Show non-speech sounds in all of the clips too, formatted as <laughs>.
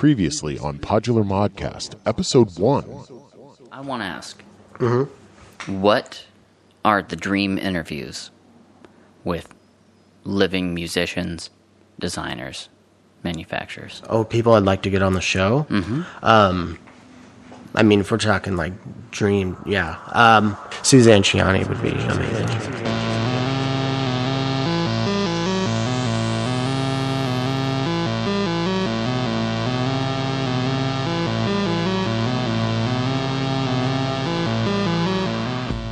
Previously on Podular Modcast, Episode 1. I want to ask what are the dream interviews with living musicians, designers, manufacturers? Oh, people I'd like to get on the show. Mm-hmm. Um, I mean, if we're talking like dream, yeah. Um, Suzanne Ciani would be amazing.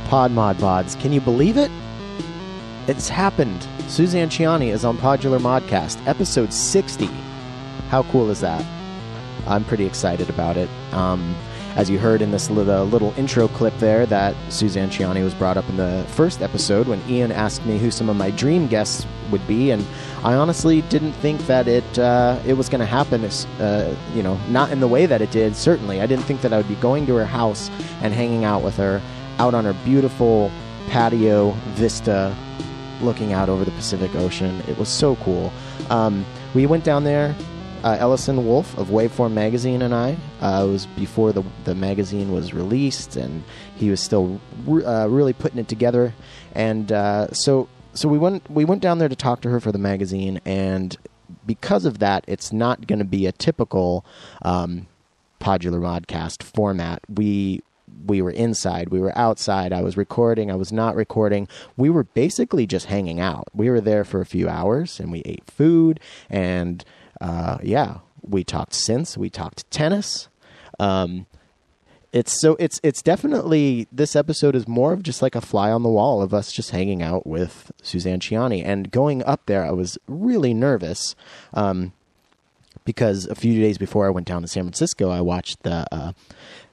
Pod Mod Pods. Can you believe it? It's happened. Suzanne Ciani is on Podular Modcast, episode 60. How cool is that? I'm pretty excited about it. Um, as you heard in this little, little intro clip there, that Suzanne Ciani was brought up in the first episode when Ian asked me who some of my dream guests would be, and I honestly didn't think that it uh, it was going to happen. Uh, you know, not in the way that it did. Certainly, I didn't think that I would be going to her house and hanging out with her out on her beautiful patio vista looking out over the Pacific Ocean. It was so cool. Um, we went down there. Uh, Ellison Wolf of Waveform Magazine and I. Uh, it was before the the magazine was released, and he was still re- uh, really putting it together. And uh, so, so we went we went down there to talk to her for the magazine, and because of that, it's not going to be a typical um, Podular Modcast format. We we were inside, we were outside, I was recording, I was not recording. We were basically just hanging out. We were there for a few hours and we ate food and uh, yeah, we talked synths, we talked tennis. Um, it's so it's it's definitely this episode is more of just like a fly on the wall of us just hanging out with Suzanne Ciani and going up there. I was really nervous um, because a few days before I went down to San Francisco, I watched the uh,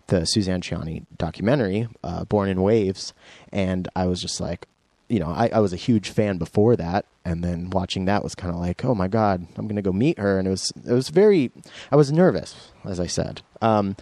the Suzanne Ciani documentary, uh, Born in Waves, and I was just like, you know, I, I was a huge fan before that, and then watching that was kind of like, oh my god, I'm gonna go meet her, and it was it was very, I was nervous, as I said, um,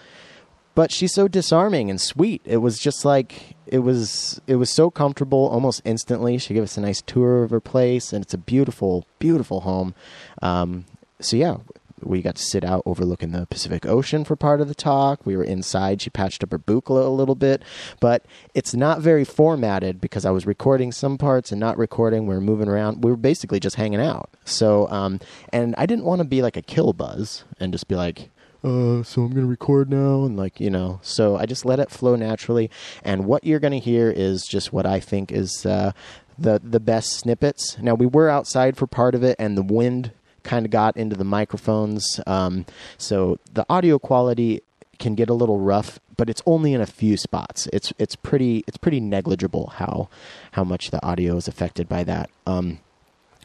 but she's so disarming and sweet. It was just like it was it was so comfortable almost instantly. She gave us a nice tour of her place, and it's a beautiful, beautiful home. Um, so yeah, we got to sit out overlooking the Pacific Ocean for part of the talk. We were inside. She patched up her buchla a little bit, but it's not very formatted because I was recording some parts and not recording. We were moving around. We were basically just hanging out. So, um, and I didn't want to be like a kill buzz and just be like, uh, so I'm going to record now. And like, you know, so I just let it flow naturally. And what you're going to hear is just what I think is, uh, the, the best snippets. Now we were outside for part of it, and the wind kind of got into the microphones. Um, so the audio quality can get a little rough, but it's only in a few spots. It's it's pretty it's pretty negligible how how much the audio is affected by that. Um,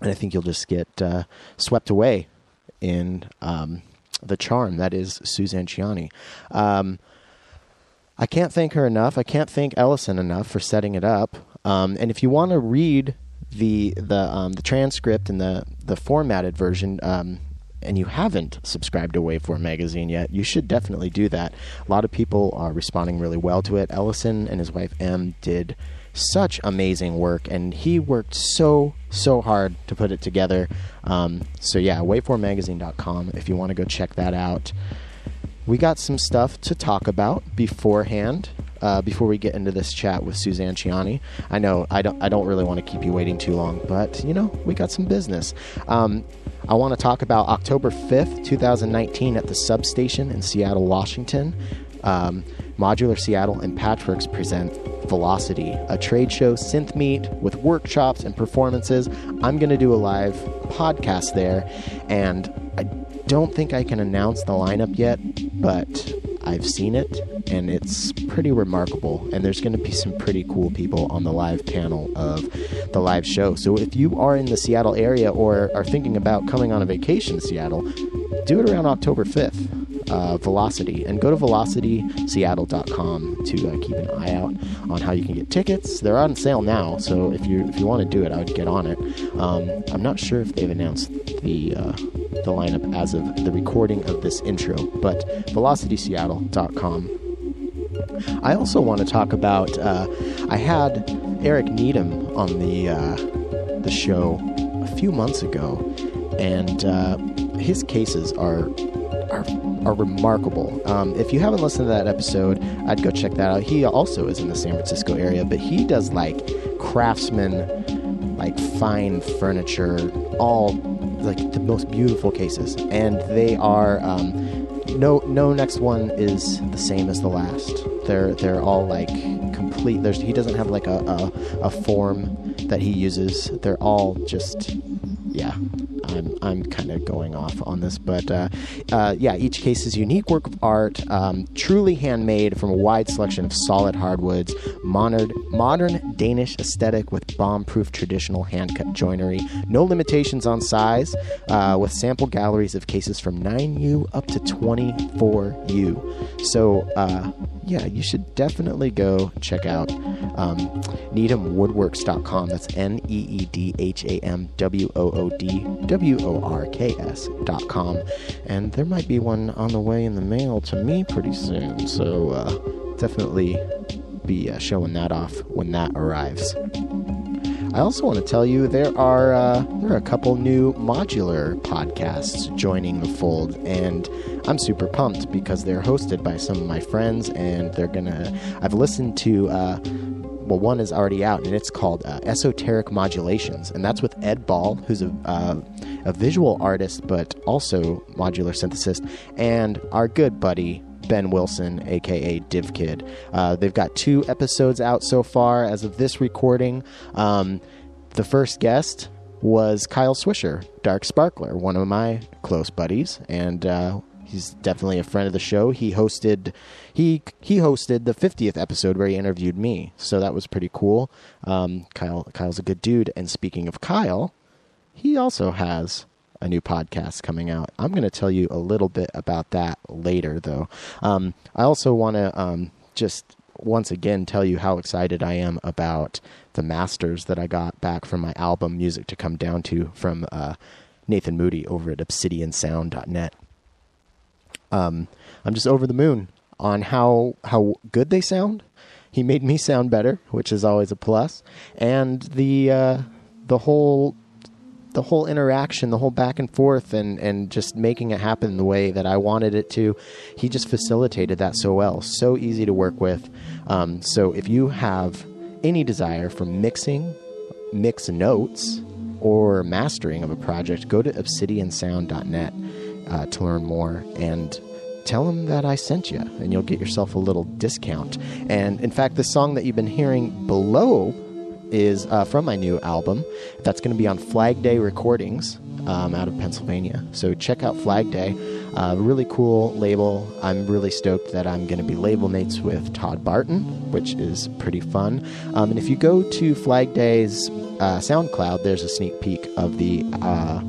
and I think you'll just get uh, swept away in um, the charm that is Suzanne Ciani. Um, I can't thank her enough. I can't thank Ellison enough for setting it up. Um, and if you want to read the the um, the transcript and the the formatted version. Um, and you haven't subscribed to Waveform magazine yet, you should definitely do that. A lot of people are responding really well to it. Ellison and his wife Em did such amazing work, and he worked so so hard to put it together. Um, so yeah, waveformmagazine.com if you want to go check that out. We got some stuff to talk about beforehand uh, before we get into this chat with Suzanne Ciani. I know I don't I don't really want to keep you waiting too long, but you know we got some business. Um, I want to talk about October fifth, two thousand nineteen, at the substation in Seattle, Washington. Um, Modular Seattle and Patchworks present Velocity, a trade show synth meet with workshops and performances. I'm going to do a live podcast there, and I don't think I can announce the lineup yet, but I've seen it and it's pretty remarkable. And there's going to be some pretty cool people on the live panel of the live show. So if you are in the Seattle area or are thinking about coming on a vacation to Seattle, do it around October 5th. Uh, Velocity and go to velocityseattle.com to uh, keep an eye out on how you can get tickets. They're on sale now, so if you if you want to do it, I would get on it. Um, I'm not sure if they've announced the uh, the lineup as of the recording of this intro, but velocityseattle.com. I also want to talk about. Uh, I had Eric Needham on the uh, the show a few months ago, and uh, his cases are are, are remarkable. Um, if you haven't listened to that episode, I'd go check that out. He also is in the San Francisco area, but he does like craftsman, like fine furniture, all like the most beautiful cases, and they are. Um, no, no next one is the same as the last. They're they're all like complete. There's he doesn't have like a a, a form that he uses. They're all just yeah. I'm I'm kind of going off on this, but uh, uh, yeah, each case is unique work of art, um, truly handmade from a wide selection of solid hardwoods, modern modern Danish aesthetic with bomb-proof traditional hand-cut joinery. No limitations on size, uh, with sample galleries of cases from 9U up to 24U. So uh, yeah, you should definitely go check out um, NeedhamWoodworks.com. That's N E E D H A M W O O D W O R K S.com. And there might be one on the way in the mail to me pretty soon. So uh, definitely be uh, showing that off when that arrives. I also want to tell you there are uh, there are a couple new modular podcasts joining the fold, and I'm super pumped because they're hosted by some of my friends, and they're gonna. I've listened to. Uh, well, one is already out, and it's called uh, Esoteric Modulations, and that's with Ed Ball, who's a, uh, a visual artist but also modular synthesist, and our good buddy Ben Wilson, aka DivKid. Uh, they've got two episodes out so far as of this recording. Um, the first guest was Kyle Swisher, Dark Sparkler, one of my close buddies, and uh, he's definitely a friend of the show. He hosted he he hosted the 50th episode where he interviewed me, so that was pretty cool. Um, Kyle Kyle's a good dude, and speaking of Kyle, he also has a new podcast coming out. I'm going to tell you a little bit about that later, though. Um, I also want to um, just once again tell you how excited I am about the masters that I got back from my album Music to Come Down to from uh, Nathan Moody over at obsidiansound.net. Um, I'm just over the moon on how how good they sound. He made me sound better, which is always a plus. and the uh, the whole the whole interaction, the whole back and forth, and, and just making it happen the way that I wanted it to. He just facilitated that so well. So easy to work with. Um, so if you have any desire for mixing, mix notes, or mastering of a project, go to obsidiansound.net uh, to learn more and tell them that I sent you, and you'll get yourself a little discount. And in fact, the song that you've been hearing below is uh, from my new album. That's going to be on Flag Day Recordings um, out of Pennsylvania. So check out Flag Day. Uh, really cool label. I'm really stoked that I'm going to be label mates with Todd Barton, which is pretty fun. Um, and if you go to Flag Day's uh, SoundCloud, there's a sneak peek of the uh,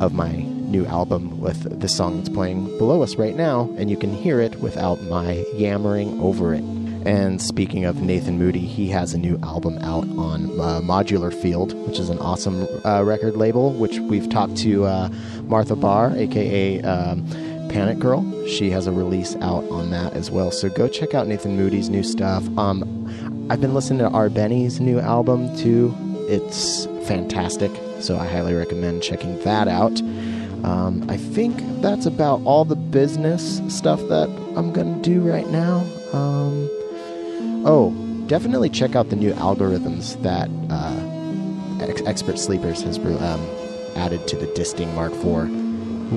of my new album with the song that's playing below us right now, and you can hear it without my yammering over it. And speaking of Nathan Moody, he has a new album out on uh, Modular Field, which is an awesome uh, record label, which we've talked to uh, Martha Bahr, aka um, Panic Girl. She has a release out on that as well. So go check out Nathan Moody's new stuff. Um, I've been listening to R. Beny's new album too. It's fantastic, so I highly recommend checking that out. Um, I think that's about all the business stuff that I'm going to do right now. Um, oh, definitely check out the new algorithms that uh, Ex- Expert Sleepers has um, added to the Disting Mark IV.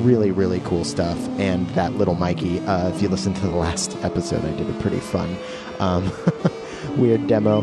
Really, really cool stuff. And that little Mikey, uh, if you listen to the last episode, I did a pretty fun, um, <laughs> weird demo.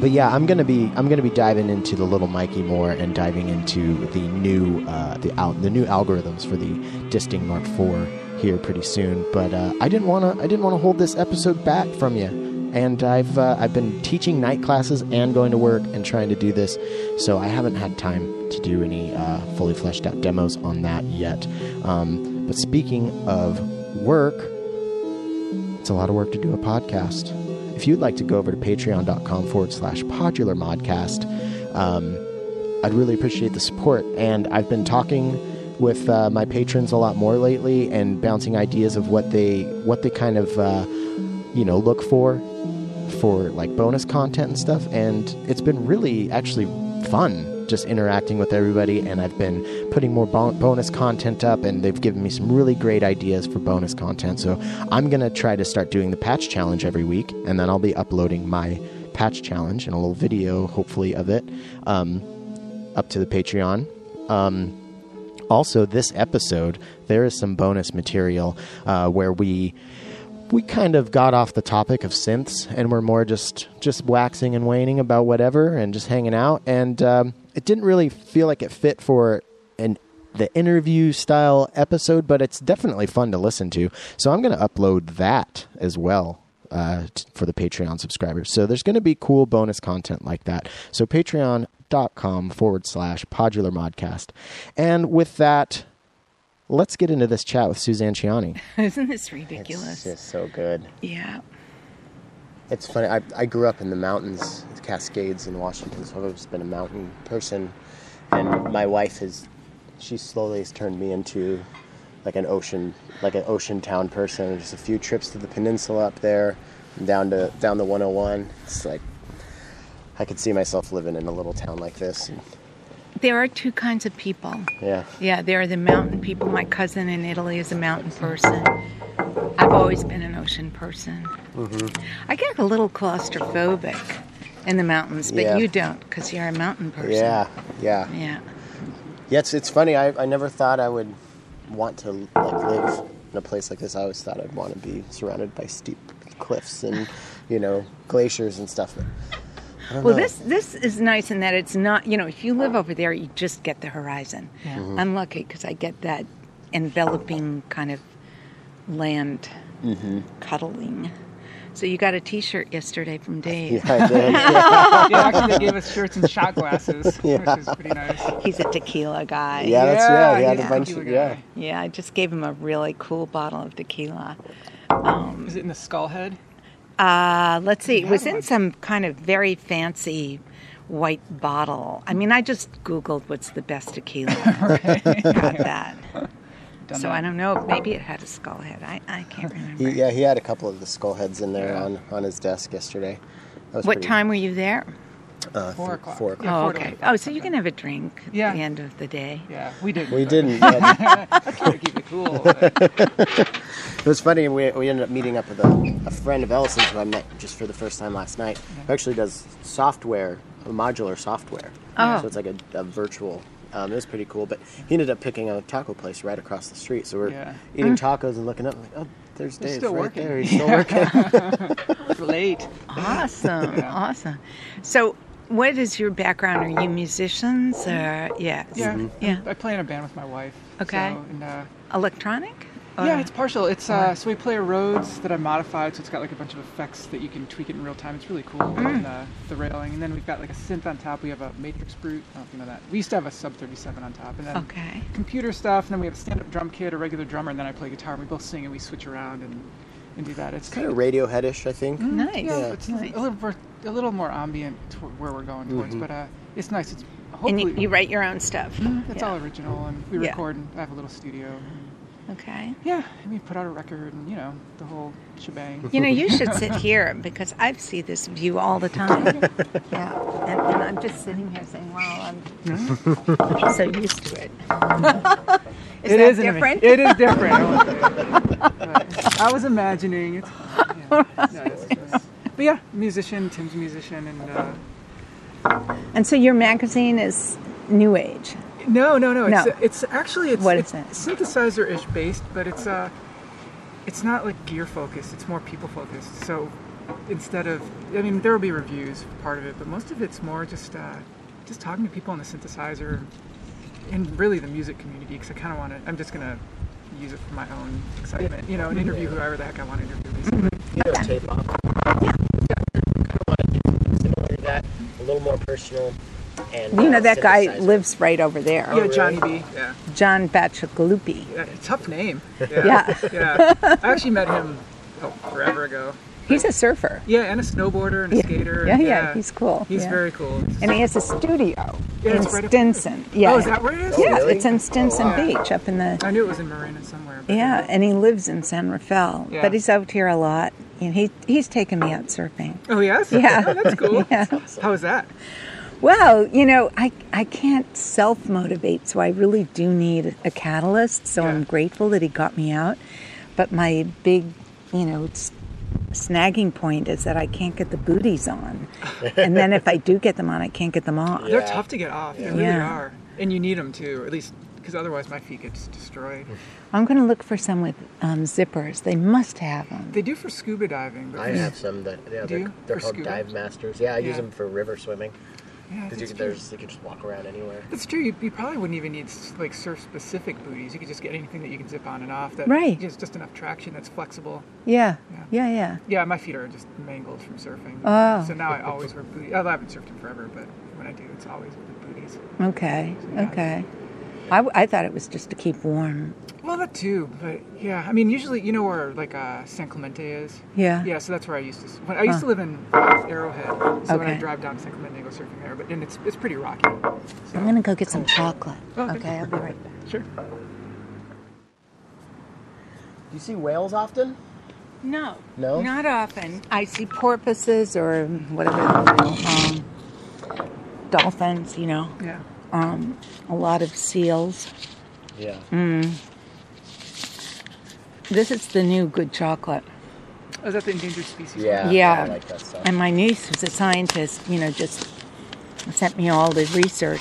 But yeah, I'm gonna be I'm gonna be diving into the little Mikey more and diving into the new uh, the al- the new algorithms for the Disting Mark IV here pretty soon. But uh, I didn't wanna I didn't wanna hold this episode back from you. And I've uh, I've been teaching night classes and going to work and trying to do this, so I haven't had time to do any uh, fully fleshed out demos on that yet. Um, but speaking of work, it's a lot of work to do a podcast if you'd like to go over to patreon.com forward slash podular modcast, um, I'd really appreciate the support. And I've been talking with uh, my patrons a lot more lately and bouncing ideas of what they what they kind of uh, you know look for for like bonus content and stuff. And it's been really actually fun just interacting with everybody, and I've been putting more bon- bonus content up, and they've given me some really great ideas for bonus content. So I'm gonna try to start doing the patch challenge every week, and then I'll be uploading my patch challenge and a little video, hopefully, of it um, up to the Patreon. Um, also, this episode there is some bonus material uh, where we we kind of got off the topic of synths and we're more just just waxing and waning about whatever and just hanging out and um, it didn't really feel like it fit for an the interview style episode but it's definitely fun to listen to. So i'm going to upload that as well uh, t- for the patreon subscribers. So there's going to be cool bonus content like that. So patreon.com forward slash podular modcast. And with that let's get into this chat with suzanne Ciani <laughs> Isn't this ridiculous? it's just so good. Yeah. It's funny. I, I grew up in the mountains, Cascades in Washington, so I've always been a mountain person. And my wife has, she slowly has turned me into like an ocean, like an ocean town person. Just a few trips to the peninsula up there, and down to down the 101. It's like I could see myself living in a little town like this. And, There are two kinds of people. yeah, Yeah, there are the mountain people. My cousin in Italy is a mountain person. I've always been an ocean person. Mm-hmm. I get a little claustrophobic in the mountains, but Yeah. you don't because you're a mountain person. yeah, yeah. Yeah. Yeah, it's, it's funny. I, I never thought I would want to like live in a place like this. I always thought I'd want to be surrounded by steep cliffs and you know glaciers and stuff. But Well, know. this this is nice in that it's not. You know, if you live over there, you just get the horizon. Mm-hmm. I'm lucky because I get that enveloping kind of land Mm-hmm. cuddling. So you got a T-shirt yesterday from Dave. <laughs> Yeah, I did. <laughs> <laughs> Yeah. Yeah, actually, they gave us shirts and shot glasses, which is pretty nice. He's a tequila guy. Yeah, that's yeah. He had a bunch. tequila Of, guy. yeah, Yeah, I just gave him a really cool bottle of tequila. Is it in the skull head? Uh, let's see, it was in some kind of very fancy white bottle. I mean, I just Googled what's the best tequila. <laughs> Got that. <laughs> Done So that. I don't know. Maybe it had a skull head. I, I can't remember. he, yeah. He had a couple of the skull heads in there on, on his desk yesterday. What pretty- time were you there? Uh, Four th- o'clock. Four o'clock. Yeah, oh, four okay. Oh, so you can have a drink Yeah. at the end of the day. Yeah, we didn't. We didn't. but I try to keep it cool. but- <laughs> it was funny. We, we ended up meeting up with a, a friend of Ellison's who I met just for the first time last night. Who actually does software, modular software. Oh. So it's like a, a virtual. Um, it was pretty cool. But he ended up picking a taco place right across the street. So we're Yeah. eating tacos and looking up like, oh, there's They're Dave still right working. there. He's <laughs> still working. It's <laughs> late. Awesome, awesome. So, what is your background? Are you musicians or yes? Yeah, yeah. I play in a band with my wife. Okay. So, and, uh, Electronic? yeah, it's partial. It's uh, so we play a Rhodes that I modified, so it's got like a bunch of effects that you can tweak it in real time. It's really cool. Mm. And uh, the railing, and then we've got like a synth on top. We have a Matrix Brute. I don't know if you know that. We used to have a Sub 37 on top, and then Okay. computer stuff. And then we have a stand-up drum kit, a regular drummer, and then I play guitar. And we both sing and we switch around and, and do that. It's kind of Radioheadish, I think. Nice. Yeah, it's nice. a little more, a little more ambient to where we're going towards, mm-hmm. but uh, it's nice. It's And hopefully you, you write your own stuff. Mm-hmm. it's Yeah. all original, and we Yeah. record and I have a little studio. Okay. Yeah, and we put out a record, and you know the whole shebang. You know, you should sit <laughs> here because I see this view all the time. <laughs> yeah. And, and I'm just sitting here saying, wow, I'm mm-hmm. <laughs> so used to it. is It that is an- different? It is different. I will say. But I was imagining it. Yeah, no, it's- it's- but yeah, musician. Tim's musician, and uh, and so your magazine is New Age. no, no, no. It's No. it's actually it's, What it's is it? synthesizer-ish based, but it's uh, it's not like gear focused. It's more people focused. So instead of, I mean, there will be reviews part of it, but most of it's more just uh, just talking to people on the synthesizer and really the music community because I kind of want to. I'm just gonna use it for my own excitement, you know, and interview whoever the heck I want to interview. Basically. You know, tape off. Yeah. Kind of want to do similar to that, a little more personal. And You know, uh, that guy lives right over there. yeah, Johnny B. Yeah. John Bacigalupi. yeah, tough name. <laughs> Yeah. yeah. I actually met him oh, forever ago. He's a surfer. Yeah, and a snowboarder and a Yeah. skater. Yeah, yeah, he's cool. He's Yeah. very cool. And he has a studio Yeah, in right Stinson. Yeah. Oh, is that where it is? Yeah, really? it's in Stinson wow. Beach up in the I knew it was in Marin somewhere. but- Yeah, and he lives in San Rafael, Yeah. but he's out here a lot. And he he's taken me out surfing. Oh, yes? Yeah. Oh, that's cool. <laughs> Yeah. How was that? Well, you know, I, I can't self motivate, so I really do need a catalyst. So I'm grateful that he got me out. But my big, you know, s- snagging point is that I can't get the booties on. and then if I do get them on, I can't get them off. They're tough to get off. They really Yeah. are. And you need them too, at least because otherwise my feet get destroyed. I'm going to look for some with um, zippers. They must have them. They do for scuba diving. But I have some that yeah, Do they're, you? they're called scuba? dive masters. Yeah, I use them for river swimming Yeah, because that's you, true. there's you can just walk around anywhere. That's true. You, you probably wouldn't even need like surf specific booties. You could just get anything that you can zip on and off. That Right. Just just enough traction that's flexible. Yeah, Yeah. yeah, yeah. Yeah, my feet are just mangled from surfing. Oh. So now I always wear booties. I haven't surfed in forever, but when I do, it's always with booties. Okay, Yeah. okay. I, w- I thought it was just to keep warm. Well, that too, but yeah, I mean, usually you know where like uh, San Clemente is. Yeah. Yeah, so that's where I used to. When I used Huh. to live in Arrowhead, so when I drive down San Clemente, I go surfing there. But and it's it's pretty rocky. So, I'm going to go get some chocolate. Okay. Okay, I'll be right back. sure. Do you see whales often? No. No? Not often. I see porpoises or whatever, um, dolphins, you know, Yeah. Um, a lot of seals. Yeah. Mm. This is the new good chocolate. Oh, is that the endangered species? Yeah. Yeah. I like that stuff. And my niece, who's a scientist, you know, just sent me all the research.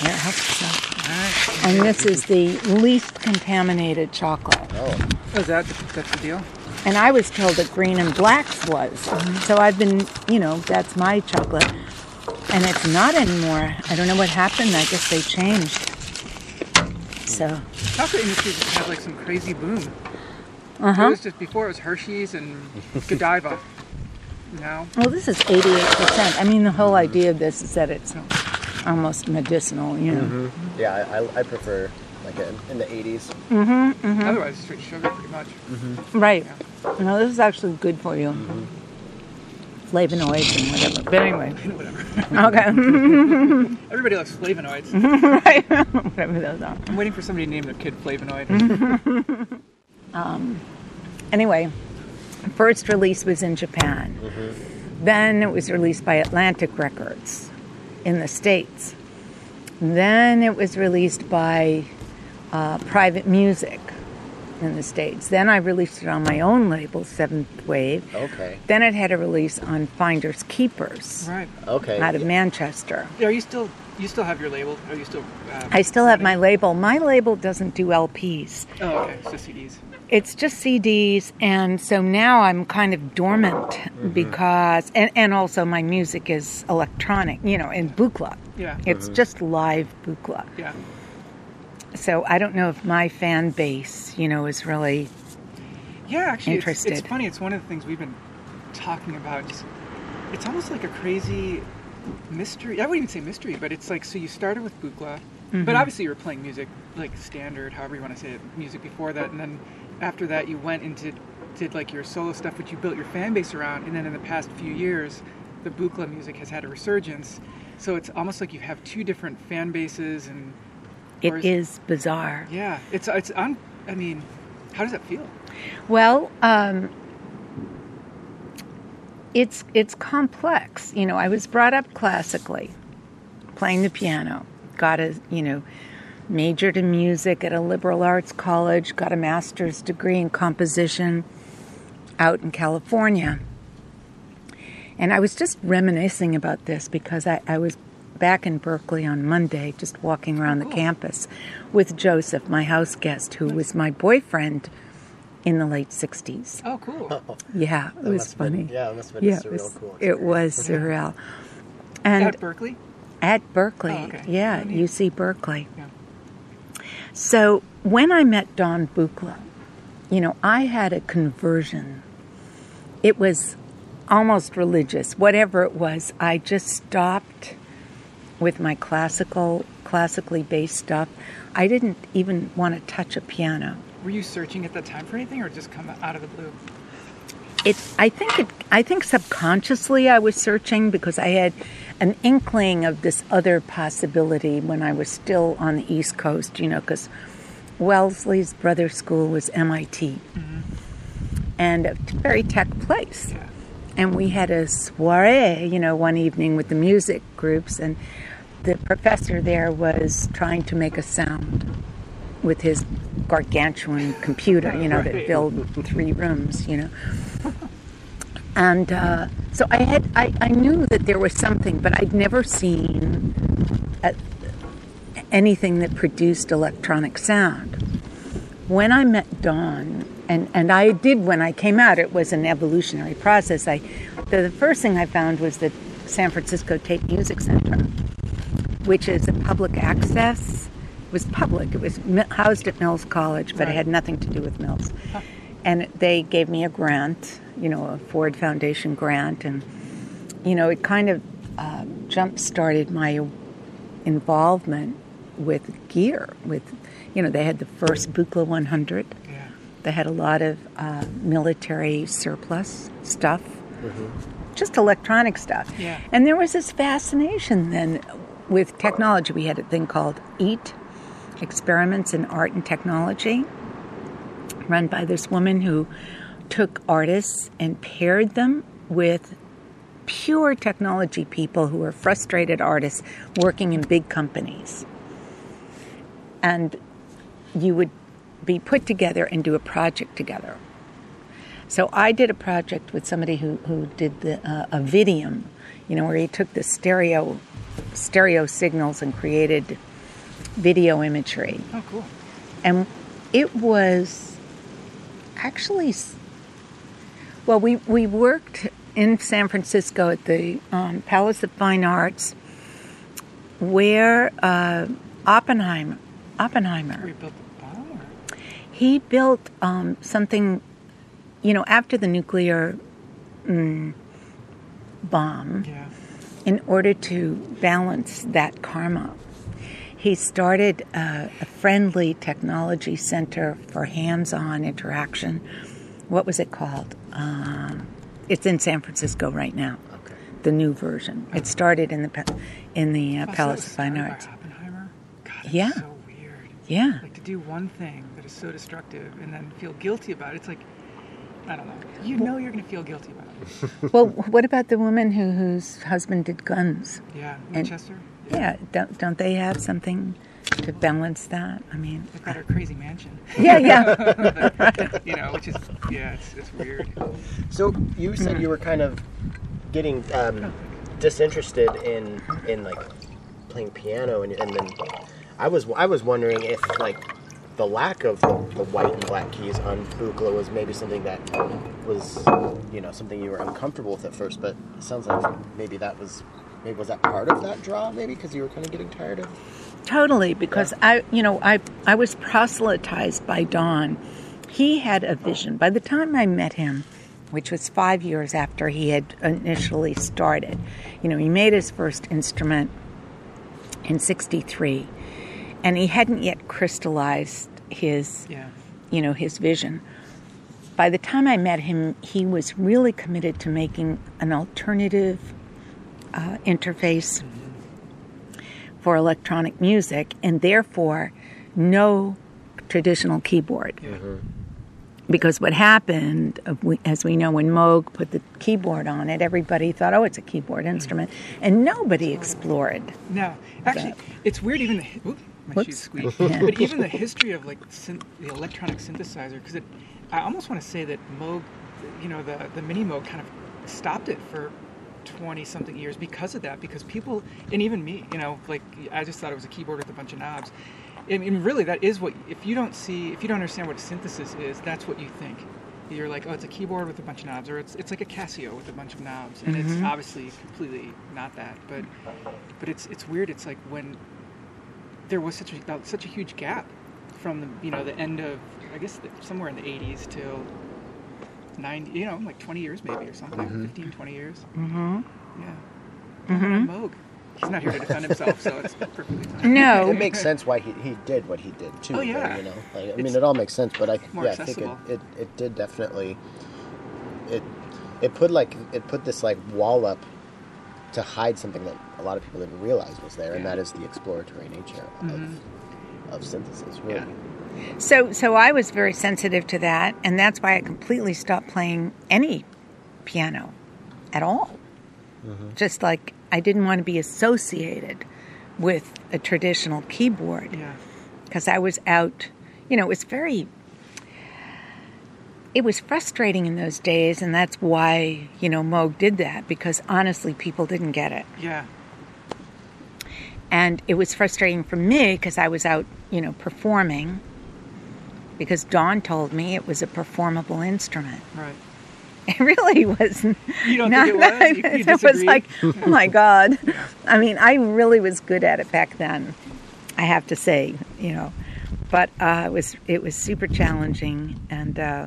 Here, help yourself. And this is the least contaminated chocolate. oh, Oh, is that that's the deal? And I was told that green and blacks was. So I've been, you know, that's my chocolate. And it's not anymore. I don't know what happened. I guess they changed. So, the Chocolate industry just had like some crazy boom. uh It huh. was just before it was Hershey's and <laughs> Godiva. Now, Well, this is 88%. I mean, the whole idea of this is that it's almost medicinal, you know. yeah. I, I, I prefer like a, in the 80s. Mm-hmm. otherwise straight sugar, pretty much. Mm-hmm. Right. No, this is actually good for you. Flavonoids and whatever. But anyway, <laughs> Whatever. okay. <laughs> Everybody likes flavonoids. <laughs> right. whatever those are. I'm waiting for somebody to name their kid flavonoid. um, Anyway, first release was in Japan. Then it was released by Atlantic Records in the States. Then it was released by uh, Private Music in the States. Then I released it on my own label, Seventh Wave. Okay. Then it had a release on Finders Keepers right. Okay. out of Manchester. Are you still you still have your label? Are you still? Uh, I still have my label. My label doesn't do LPs. Oh, okay. So CDs. It's just CDs, and so now I'm kind of dormant because, and, and also my music is electronic, you know, in Buchla. Yeah. It's just live Buchla. Yeah. So I don't know if my fan base, you know, is really. Yeah, actually, it's, it's funny. It's one of the things we've been talking about. Just, it's almost like a crazy mystery. I wouldn't even say mystery, but it's like so you started with Buchla, but mm-hmm. obviously you were playing music like standard, however you want to say it, music before that, and then after that you went into did like your solo stuff, which you built your fan base around, and then in the past few years, the Buchla music has had a resurgence. So it's almost like you have two different fan bases, and It is- is bizarre. yeah, it's it's. I mean, how does that feel? Well, um, it's it's complex. You know, I was brought up classically, playing the piano. Got a you know, majored in music at a liberal arts college. Got a master's degree in composition out in California. And I was just reminiscing about this because I, I was back in Berkeley on Monday, just walking around the oh, campus with Joseph, my house guest, who was my boyfriend in the late 60s. Oh, cool. Yeah, it That was must have been- funny. yeah, it must have been Yeah, a it was, cool it was <laughs> surreal. And At Berkeley. at Berkeley, Oh, okay. yeah, Oh, neat. UC Berkeley. Yeah. So when I met Don Buchla, you know, I had a conversion. It was almost religious, whatever it was. I just stopped with my classical, classically based stuff. I didn't even want to touch a piano. Were you searching at that time for anything, or just come out of the blue? it i think it i think subconsciously i was searching because i had an inkling of this other possibility when i was still on the east coast you know because wellesley's brother school was mit mm-hmm. and a very tech place Yeah. and we had a soiree, you know, one evening with the music groups, and the professor there was trying to make a sound with his gargantuan computer, you know, that filled three rooms, you know. And uh, so I had, I, I knew that there was something, but I'd never seen a, anything that produced electronic sound. When I met Don, and, and I did when I came out, it was an evolutionary process. I, the, the first thing I found was the San Francisco Tape Music Center, which is a public access. It was public. It was housed at Mills College, but it had nothing to do with Mills. And they gave me a grant, you know, a Ford Foundation grant, and you know, it kind of uh, jump started my involvement with gear. With, you know, they had the first Buchla 100. Yeah. They had a lot of uh, military surplus stuff, Mhm. just electronic stuff. Yeah. And there was this fascination then with technology. We had a thing called EAT, Experiments in Art and Technology, run by this woman who took artists and paired them with pure technology people who were frustrated artists working in big companies. And you would be put together and do a project together. So I did a project with somebody who, who did the, uh, a Vidium, you know, where he took the stereo stereo signals and created video imagery. Oh, cool. And it was actually, well, we, we worked in San Francisco at the um, Palace of Fine Arts where uh, Oppenheimer, Oppenheimer, built? He built um, something, you know, after the nuclear mm, bomb, Yeah. In order to balance that karma. He started a, a friendly technology center for hands on interaction. What was it called? Um, it's in San Francisco right now. Okay. The new version. It started in the in the uh, Oh, Palace was of Fine Arts. Oppenheimer? God, that's Yeah. so weird. Yeah. Like to do one thing that is so destructive and then feel guilty about it. It's like, I don't know. You know you're going to feel guilty about it. <laughs> well, what about the woman who whose husband did guns? Yeah. And- Winchester? Yeah, don't don't they have something to balance that? I mean, They've got her crazy mansion. <laughs> yeah, yeah. <laughs> you know, which is, yeah, it's, it's weird. So you said you were kind of getting um, disinterested in in like playing piano, and, and then I was I was wondering if like the lack of the, the white and black keys on Buchla was maybe something that was you know something you were uncomfortable with at first, but it sounds like maybe that was maybe was that part of that draw maybe because you were kind of getting tired of Totally, because I, you know, I I was proselytized by Don. He had a vision. By the time I met him, which was five years after he had initially started, you know, he made his first instrument in '63, and he hadn't yet crystallized his, Yeah. you know, his vision. By the time I met him, he was really committed to making an alternative uh, interface for electronic music, and therefore no traditional keyboard. Because what happened, uh, as we know, when Moog put the keyboard on it, everybody thought, oh, it's a keyboard instrument. And nobody explored. No, actually, it's weird. Even the oop, my Whoops. shoes squeaked. <laughs> but even the history of like syn- the electronic synthesizer, because it I almost want to say that Moog, you know, the the mini Moog kind of stopped it for twenty something years because of that. Because people, and even me, you know, like I just thought it was a keyboard with a bunch of knobs. I mean, really, that is what. If you don't see, if you don't understand what a synthesis is, that's what you think. You're like, oh, it's a keyboard with a bunch of knobs, or it's it's like a Casio with a bunch of knobs, and it's mm-hmm. obviously completely not that. But but it's it's weird. It's like when there was such a such a huge gap from the you know the end of I guess the, somewhere in the 80s till 90 you know like 20 years maybe or something 15 20 years. Mm-hmm. Yeah. Mm-hmm. Moog. He's not here to defend himself so it's perfectly fine. <laughs> It makes sense why he, he did what he did too. Oh, though, yeah. you know, like, I mean, it all makes sense, but I more yeah, I think it, it, it did definitely it it put like it put this like wall up to hide something that a lot of people didn't realize was there, and that is the exploratory nature of mm-hmm. of synthesis. Really, Yeah. So, so I was very sensitive to that, and that's why I completely stopped playing any piano at all. Mm-hmm. Just like I didn't want to be associated with a traditional keyboard Yeah. because I was out. You know, it was very. It was frustrating in those days, and that's why you know Moog did that because honestly, people didn't get it, Yeah. And it was frustrating for me because I was out, you know, performing. Because Don told me it was a performable instrument. Right. <laughs> It really wasn't. You don't not think it was? You- you it was like, oh my god. <laughs> I mean, I really was good at it back then. I have to say, you know, but uh, it was it was super challenging and uh,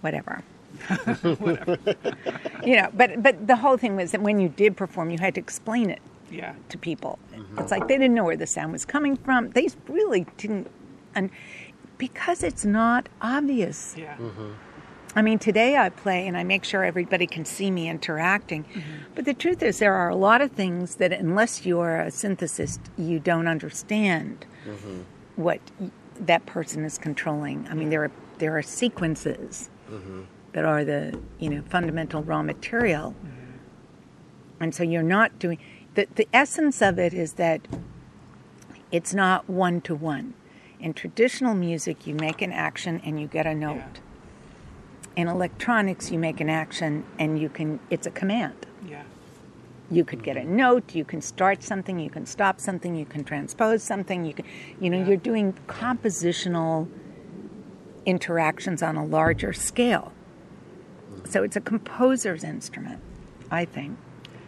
whatever. <laughs> you know, but but the whole thing was that when you did perform, you had to explain it Yeah. to people. Mm-hmm. It's like they didn't know where the sound was coming from. They really didn't, and because it's not obvious. Yeah. Mm-hmm. I mean, today I play and I make sure everybody can see me interacting. Mm-hmm. But the truth is, there are a lot of things that, unless you're a synthesist, you don't understand what that person is controlling. I mean, there are there are sequences that are the you know fundamental raw material, and so you're not doing the the essence of it is that it's not one to one. In traditional music, you make an action and you get a note in electronics you make an action and you can it's a command Yeah. you could get a mm-hmm. note you can start something you can stop something you can transpose something you can you know Yeah. you're doing compositional interactions on a larger scale mm-hmm. so it's a composer's instrument i think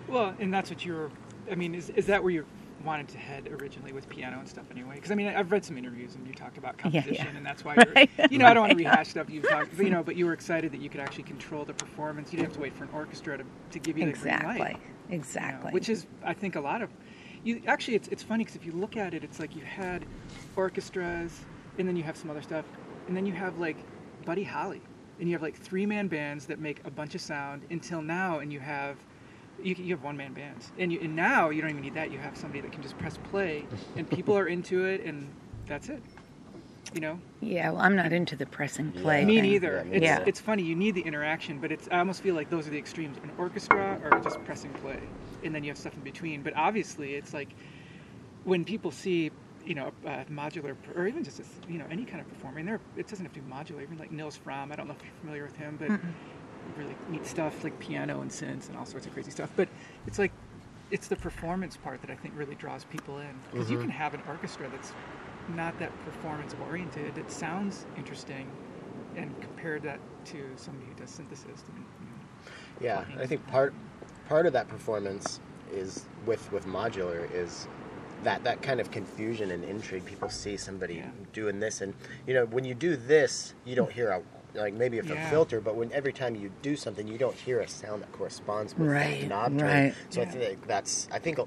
Well, and that's what you were. I mean, is, is that where you wanted to head originally with piano and stuff anyway? Because I mean, I've read some interviews and you talked about Yeah, yeah. composition, and that's why <laughs> Right. you're. You know, I don't want to <laughs> rehash stuff you've talked, but, you know, but you were excited that you could actually control the performance. You didn't have to wait for an orchestra to, to give you the green exactly light. you know, exactly which is, I think, a lot of. You actually, it's it's funny because if you look at it, it's like you had orchestras, and then you have some other stuff, and then you have like Buddy Holly, and you have like three man bands that make a bunch of sound until now, and you have. You, you have one man bands, and, you, and now you don't even need that. You have somebody that can just press play, and people are into it, and that's it. You know, yeah well i'm not into the pressing play me thing. neither. Yeah, me it's neither. it's funny. You need the interaction, but it's I almost feel like those are the extremes: an orchestra or just pressing play, and then you have stuff in between. But obviously, it's like when people see you know uh, modular or even just you know any kind of performer. And there, it doesn't have to be modular. Even like Nils Frahm. I don't know if you're familiar with him, but really neat stuff like piano and synths and all sorts of crazy stuff. But it's like it's the performance part that I think really draws people in because you mm-hmm. can have an orchestra that's not that performance oriented. It sounds interesting, and compare that to somebody who does synthesis. Mean, you know, Yeah, I think part part of that performance is with with modular is that that kind of confusion and intrigue. People see somebody Yeah. doing this, and you know when you do this, you don't hear a like maybe if a Yeah. filter, but when every time you do something, you don't hear a sound that corresponds with Right, that knob turn. right. So I think that's I think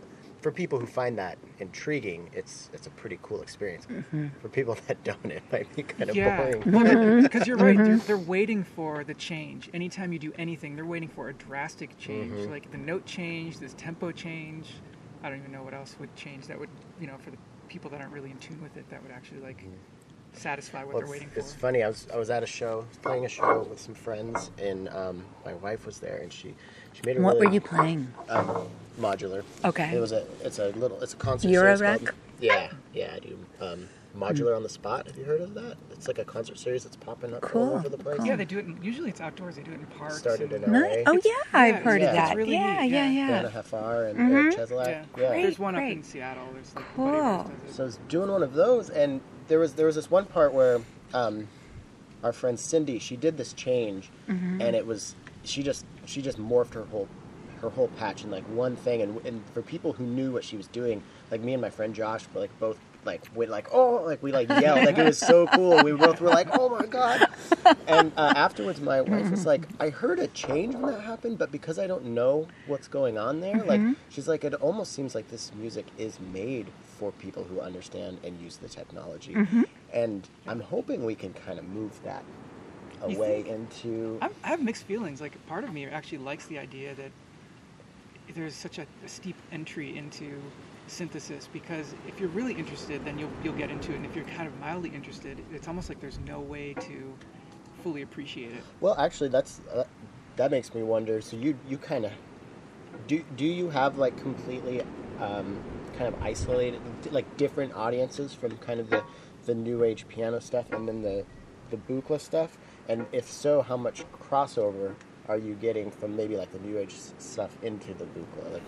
for people who find that intriguing, it's it's a pretty cool experience. Mm-hmm. For people <laughs> that don't, it might be kind of yeah, boring. <laughs> Mm-hmm. because you're right. They're, they're waiting for the change. Anytime you do anything, they're waiting for a drastic change, Mm-hmm. like the note change, this tempo change. I don't even know what else would change. That would, you know, for the people that aren't really in tune with it, that would actually like mm-hmm. Satisfy what Well, they're it's, waiting for. it's funny. I was I was at a show, playing a show with some friends, and um, my wife was there, and she she made a what really were you playing um, modular. Okay. It was a it's a little it's a concert. Eurorack? series called- Yeah, yeah, I do. Um, modular on the spot. Have you heard of that? It's like a concert series that's popping up Cool, all over the place. cool. yeah, they do it. In, usually, it's outdoors. They do it in parks. Started in Ni- LA. oh It's- yeah i've yeah, heard yeah, of it's that really yeah, neat, yeah yeah. yeah Dana Hafar and Mhm. Eric Cheslak. Yeah. yeah. Great. There's one up in Seattle. There's like Cool. Does it. So I was doing one of those, and there was there was this one part where um, our friend Cindy she did this change, Mm-hmm. and it was she just she just morphed her whole her whole patch in like one thing, and and for people who knew what she was doing, like me and my friend Josh, were like both like went like oh like we like yelled like it was so <laughs> cool. We both were like oh my god, and uh, afterwards my wife was like I heard a change when that happened, but because I don't know what's going on there, like she's like it almost seems like this music is made for people who understand and use the technology, and I'm hoping we can kind of move that away into I'm, I have mixed feelings. Like part of me actually likes the idea that there's such a, a steep entry into synthesis because if you're really interested, then you'll you'll get into it, and if you're kind of mildly interested, it's almost like there's no way to fully appreciate it. Well, actually, that's uh, that makes me wonder. So you you kind of do do you have like completely um, kind of isolated like different audiences from kind of the the new age piano stuff and then the the Buchla stuff? And if so, how much crossover are you getting from maybe like the new age stuff into the Buchla? Like,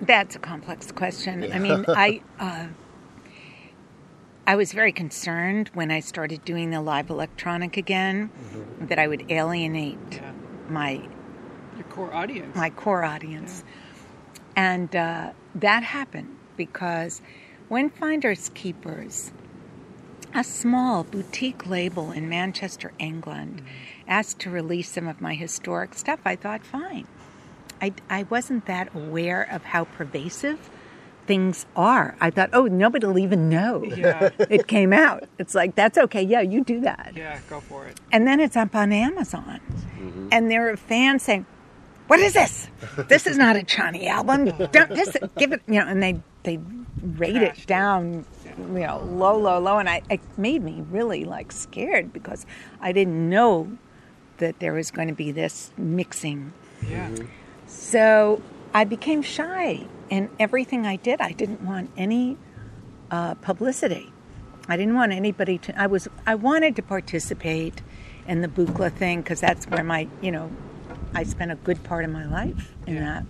That's a complex question. I mean, I <laughs> uh, I was very concerned when I started doing the live electronic again that I would alienate Yeah. my Your core audience. my core audience, and uh, that happened because when Finders Keepers, a small boutique label in Manchester, England, asked to release some of my historic stuff, I thought, fine. I, I wasn't that aware of how pervasive things are. I thought, oh, nobody will even know Yeah. it came out. It's like, that's okay. Yeah, you do that. yeah, go for it. And then it's up on Amazon. And there are fans saying, What is this? This is not a Ciani album. Don't just give it you know, and they they rate Trashed it it. down you know, low, low, low. And I it made me really like scared because I didn't know that there was going to be this mixing. Yeah. So I became shy and everything I did. I didn't want any uh, publicity. I didn't want anybody to. I was. I wanted to participate in the Buchla thing because that's where my, you know, I spent a good part of my life in that.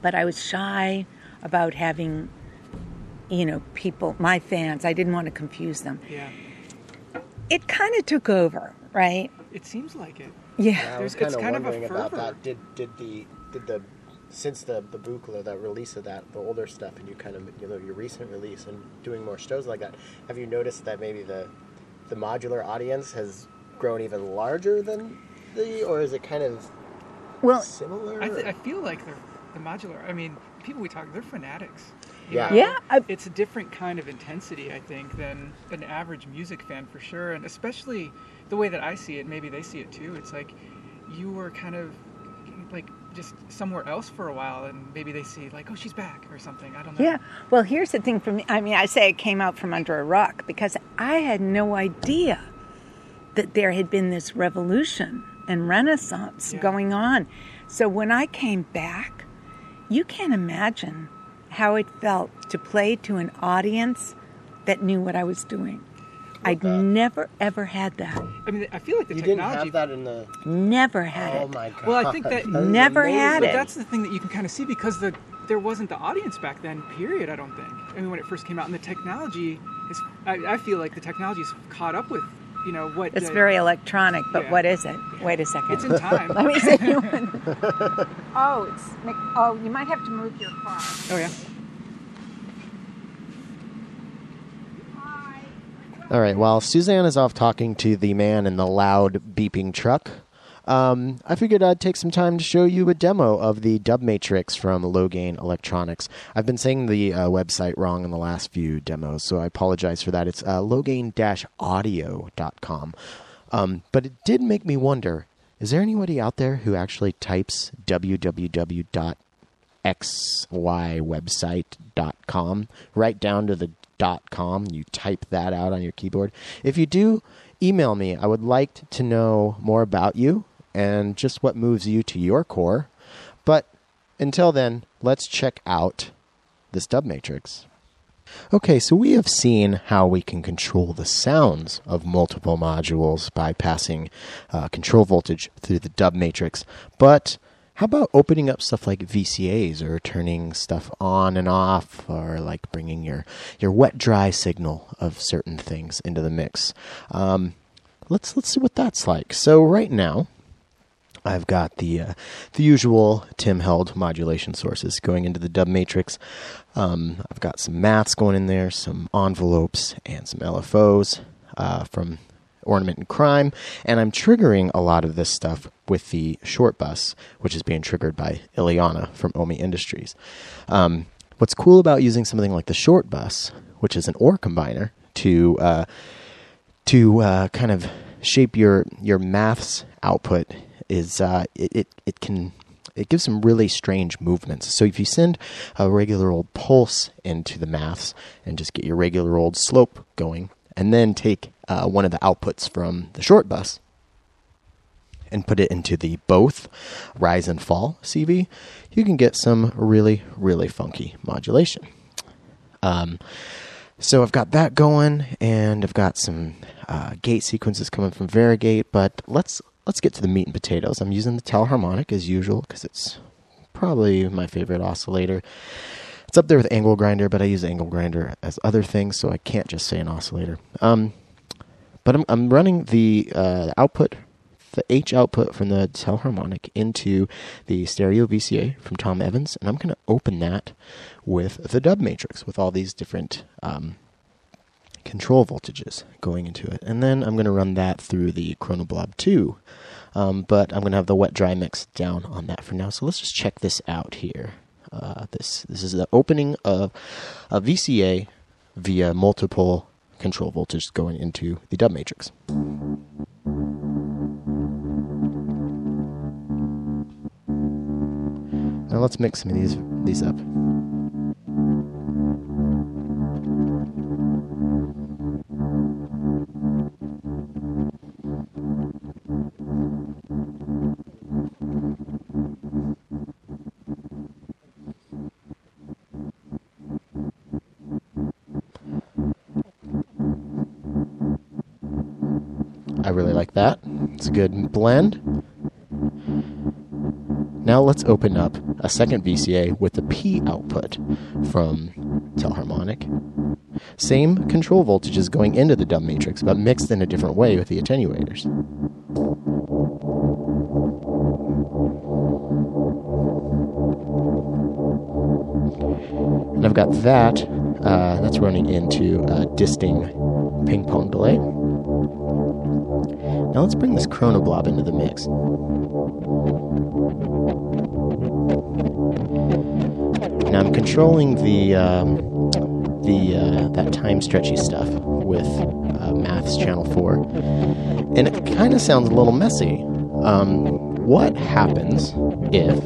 But I was shy about having, you know, people, my fans. I didn't want to confuse them. Yeah. It kind of took over, right? It seems like it. Yeah. I was kind it's of kind of a wondering about fervor. that. Did did the did the since the the Buchla, that release of that, the older stuff, and you kind of you know your recent release and doing more shows like that, have you noticed that maybe the the modular audience has grown even larger than the, or is it kind of Well, similar? I, th- I feel like they're the modular. I mean, people we talk, they're fanatics. Yeah. know? Yeah, I- it's a different kind of intensity, I think, than an average music fan for sure. And especially the way that I see it, maybe they see it too. It's like you were kind of like just somewhere else for a while, and maybe they see like, oh, she's back or something. I don't know. Yeah. Well, here's the thing for me. I mean, I say it came out from under a rock because I had no idea that there had been this revolution and renaissance Yeah. going on. So when I came back, you can't imagine how it felt to play to an audience that knew what I was doing. I'd that. never ever had that. I mean, I feel like the you didn't technology. have that in the. Never had Oh it. my god! <laughs> Well, I think that Never had But it. that's the thing that you can kind of see because the there wasn't the audience back then. Period. I don't think. I mean, when it first came out, and the technology is. I, I feel like the technology's caught up with, you know, what. It's uh, very electronic, but yeah. what is it? Wait a second. It's in time. <laughs> Let me see. <laughs> oh, it's. Oh, you might have to move your car. oh yeah. All right, while Suzanne is off talking to the man in the loud beeping truck, um, I figured I'd take some time to show you a demo of the Dub Matrix from Low Gain Electronics. I've been saying the uh, website wrong in the last few demos, so I apologize for that. It's uh, lowgain-audio.com. Um, but it did make me wonder is there anybody out there who actually types www.xywebsite.com right down to the dot com you type that out on your keyboard if you do email me i would like to know more about you and just what moves you to your core but until then let's check out this dub matrix Okay, so we have seen how we can control the sounds of multiple modules by passing uh, control voltage through the dub matrix. But how about opening up stuff like VCAs or turning stuff on and off or like bringing your, your wet dry signal of certain things into the mix? Um, let's, let's see what that's like. So, right now, I've got the uh, the usual Tim held modulation sources going into the dub matrix. Um, I've got some maths going in there, some envelopes, and some LFOs uh, from Ornament and Crime, and I'm triggering a lot of this stuff with the short bus, which is being triggered by Ileana from Omi Industries. Um, what's cool about using something like the short bus, which is an OR combiner, to uh, to uh, kind of shape your your maths output is uh, it, it it can it gives some really strange movements. So if you send a regular old pulse into the maths and just get your regular old slope going, and then take uh, one of the outputs from the short bus, and put it into the both rise and fall CV, you can get some really, really funky modulation. Um, so I've got that going, and I've got some uh, gate sequences coming from Varigate. But let's let's get to the meat and potatoes. I'm using the Telharmonic as usual because it's probably my favorite oscillator. It's up there with Angle Grinder, but I use Angle Grinder as other things, so I can't just say an oscillator. Um, but I'm, I'm running the uh, output, the H output from the Telharmonic into the stereo VCA from Tom Evans, and I'm going to open that with the dub matrix with all these different um, control voltages going into it. And then I'm going to run that through the Chronoblob 2. Um, but I'm going to have the wet dry mix down on that for now. So let's just check this out here. Uh, this this is the opening of a VCA via multiple control voltage going into the dub matrix. Now let's mix some of these these up. That. It's a good blend. Now let's open up a second VCA with the P output from Telharmonic. Same control voltages going into the dub matrix, but mixed in a different way with the attenuators. And I've got that, uh, that's running into a disting ping pong delay. Now let's bring this chronoblob into the mix. Now I'm controlling the um, the uh, that time stretchy stuff with uh, Maths Channel Four, and it kind of sounds a little messy. Um, what happens if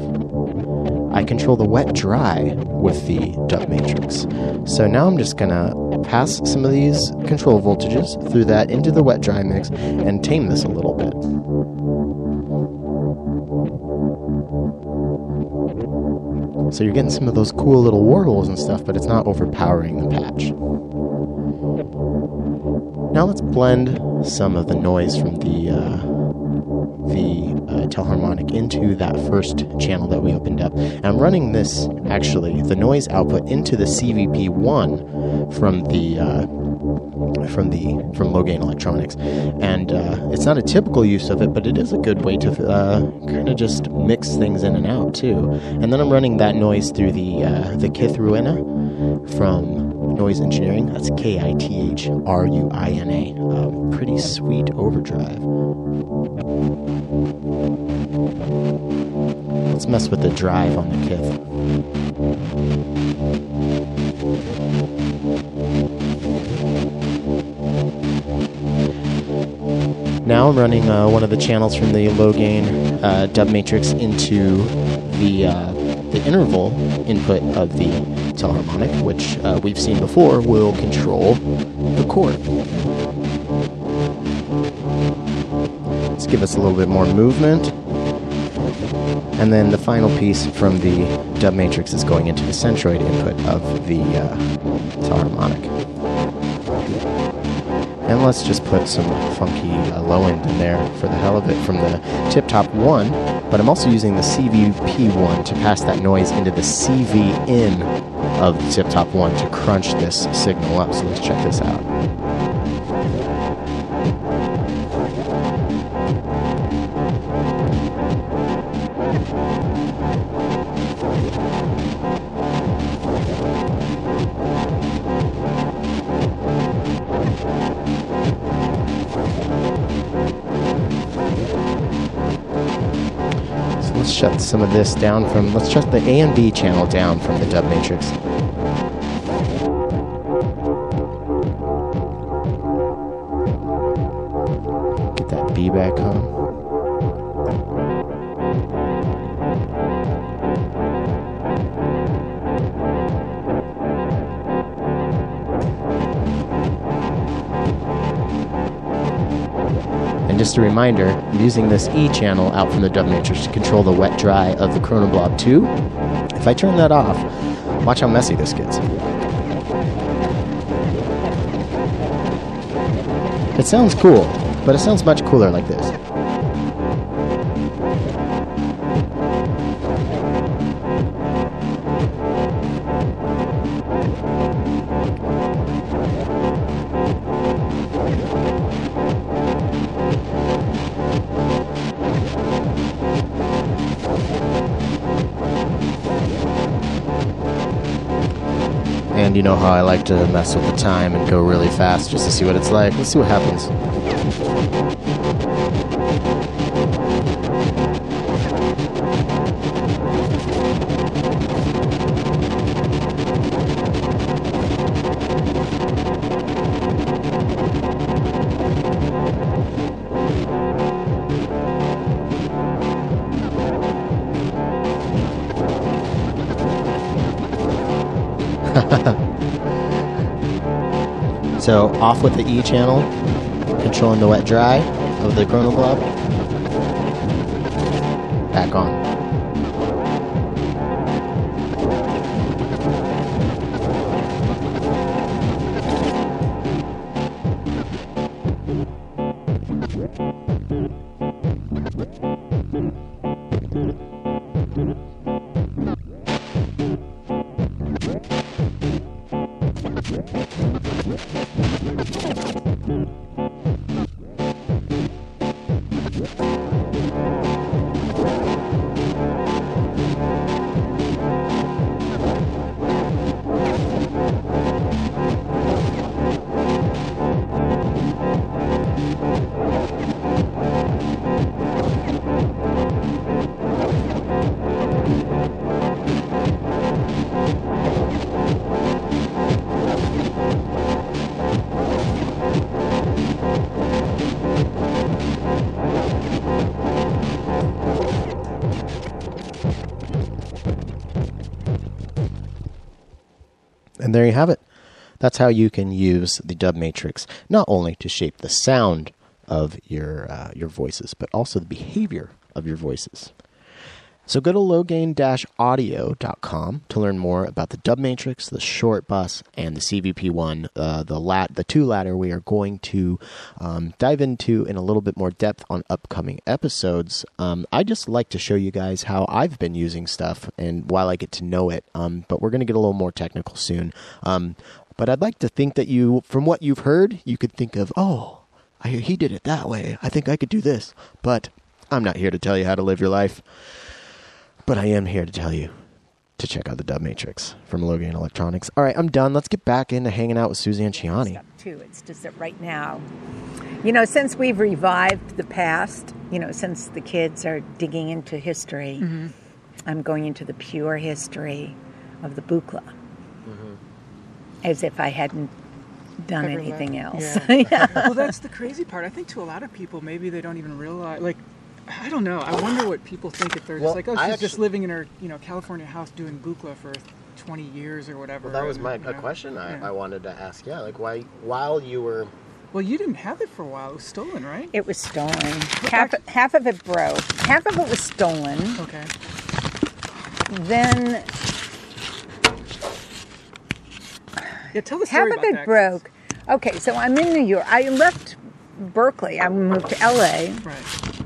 I control the wet dry with the dub matrix? So now I'm just gonna pass some of these control voltages through that into the wet dry mix and tame this a little bit. So you're getting some of those cool little warbles and stuff, but it's not overpowering the patch. Now let's blend some of the noise from the uh, the uh, telharmonic into that first channel that we opened up. And I'm running this actually the noise output into the CVP1 from the uh, from the from low gain electronics, and uh, it's not a typical use of it, but it is a good way to uh, kind of just mix things in and out too. And then I'm running that noise through the uh, the Kith Ruina from Noise Engineering. That's K I T H R U I N A. Um, pretty sweet overdrive. Let's mess with the drive on the Kith. Now I'm running uh, one of the channels from the low gain uh, dub matrix into the uh, the interval input of the telharmonic, which uh, we've seen before will control the chord. Let's give us a little bit more movement. And then the final piece from the dub matrix is going into the centroid input of the uh, telharmonic. Let's just put some funky uh, low end in there for the hell of it from the tip top one. But I'm also using the CVP one to pass that noise into the CV in of the tip top one to crunch this signal up. So let's check this out. Some of this down from, let's shut the A and B channel down from the dub matrix. A reminder, I'm using this E channel out from the dub matrix to control the wet dry of the Chronoblob 2. If I turn that off, watch how messy this gets. It sounds cool, but it sounds much cooler like this. Like to mess with the time and go really fast just to see what it's like. Let's see what happens. Off with the E channel, controlling the wet dry of the Chronoblob. Back on. And there you have it. That's how you can use the dub matrix not only to shape the sound of your uh, your voices, but also the behavior of your voices. So go to lowgain-audio.com to learn more about the dub matrix, the short bus, and the CVP1. Uh, the lat, the two latter, we are going to um, dive into in a little bit more depth on upcoming episodes. Um, I just like to show you guys how I've been using stuff, and while I get to know it. Um, but we're going to get a little more technical soon. Um, but I'd like to think that you, from what you've heard, you could think of, oh, I, he did it that way. I think I could do this. But I'm not here to tell you how to live your life. But I am here to tell you to check out the Dub Matrix from Low Gain Electronics. All right, I'm done. Let's get back into hanging out with Suzanne Ciani. Step two. It's just that right now, you know, since we've revived the past, you know, since the kids are digging into history, mm-hmm. I'm going into the pure history of the Buchla, mm-hmm. as if I hadn't done Ever anything else. Yeah. <laughs> Yeah. well, that's the crazy part. I think to a lot of people, maybe they don't even realize. Like, I don't know. I wonder what people think if they're Well, just like, oh, I she's just living in her, you know, California house doing Buchla for 20 years or whatever. Well, that was and, my you a know, question I, yeah. I wanted to ask. Yeah, like why while you were Well, you didn't have it for a while. It was stolen, right? It was stolen. Half, half of it broke. Half of it was stolen. Okay. Then Yeah, tell the story half of about it that. broke. Okay, so I'm in New York. I left Berkeley. I moved to LA, Right.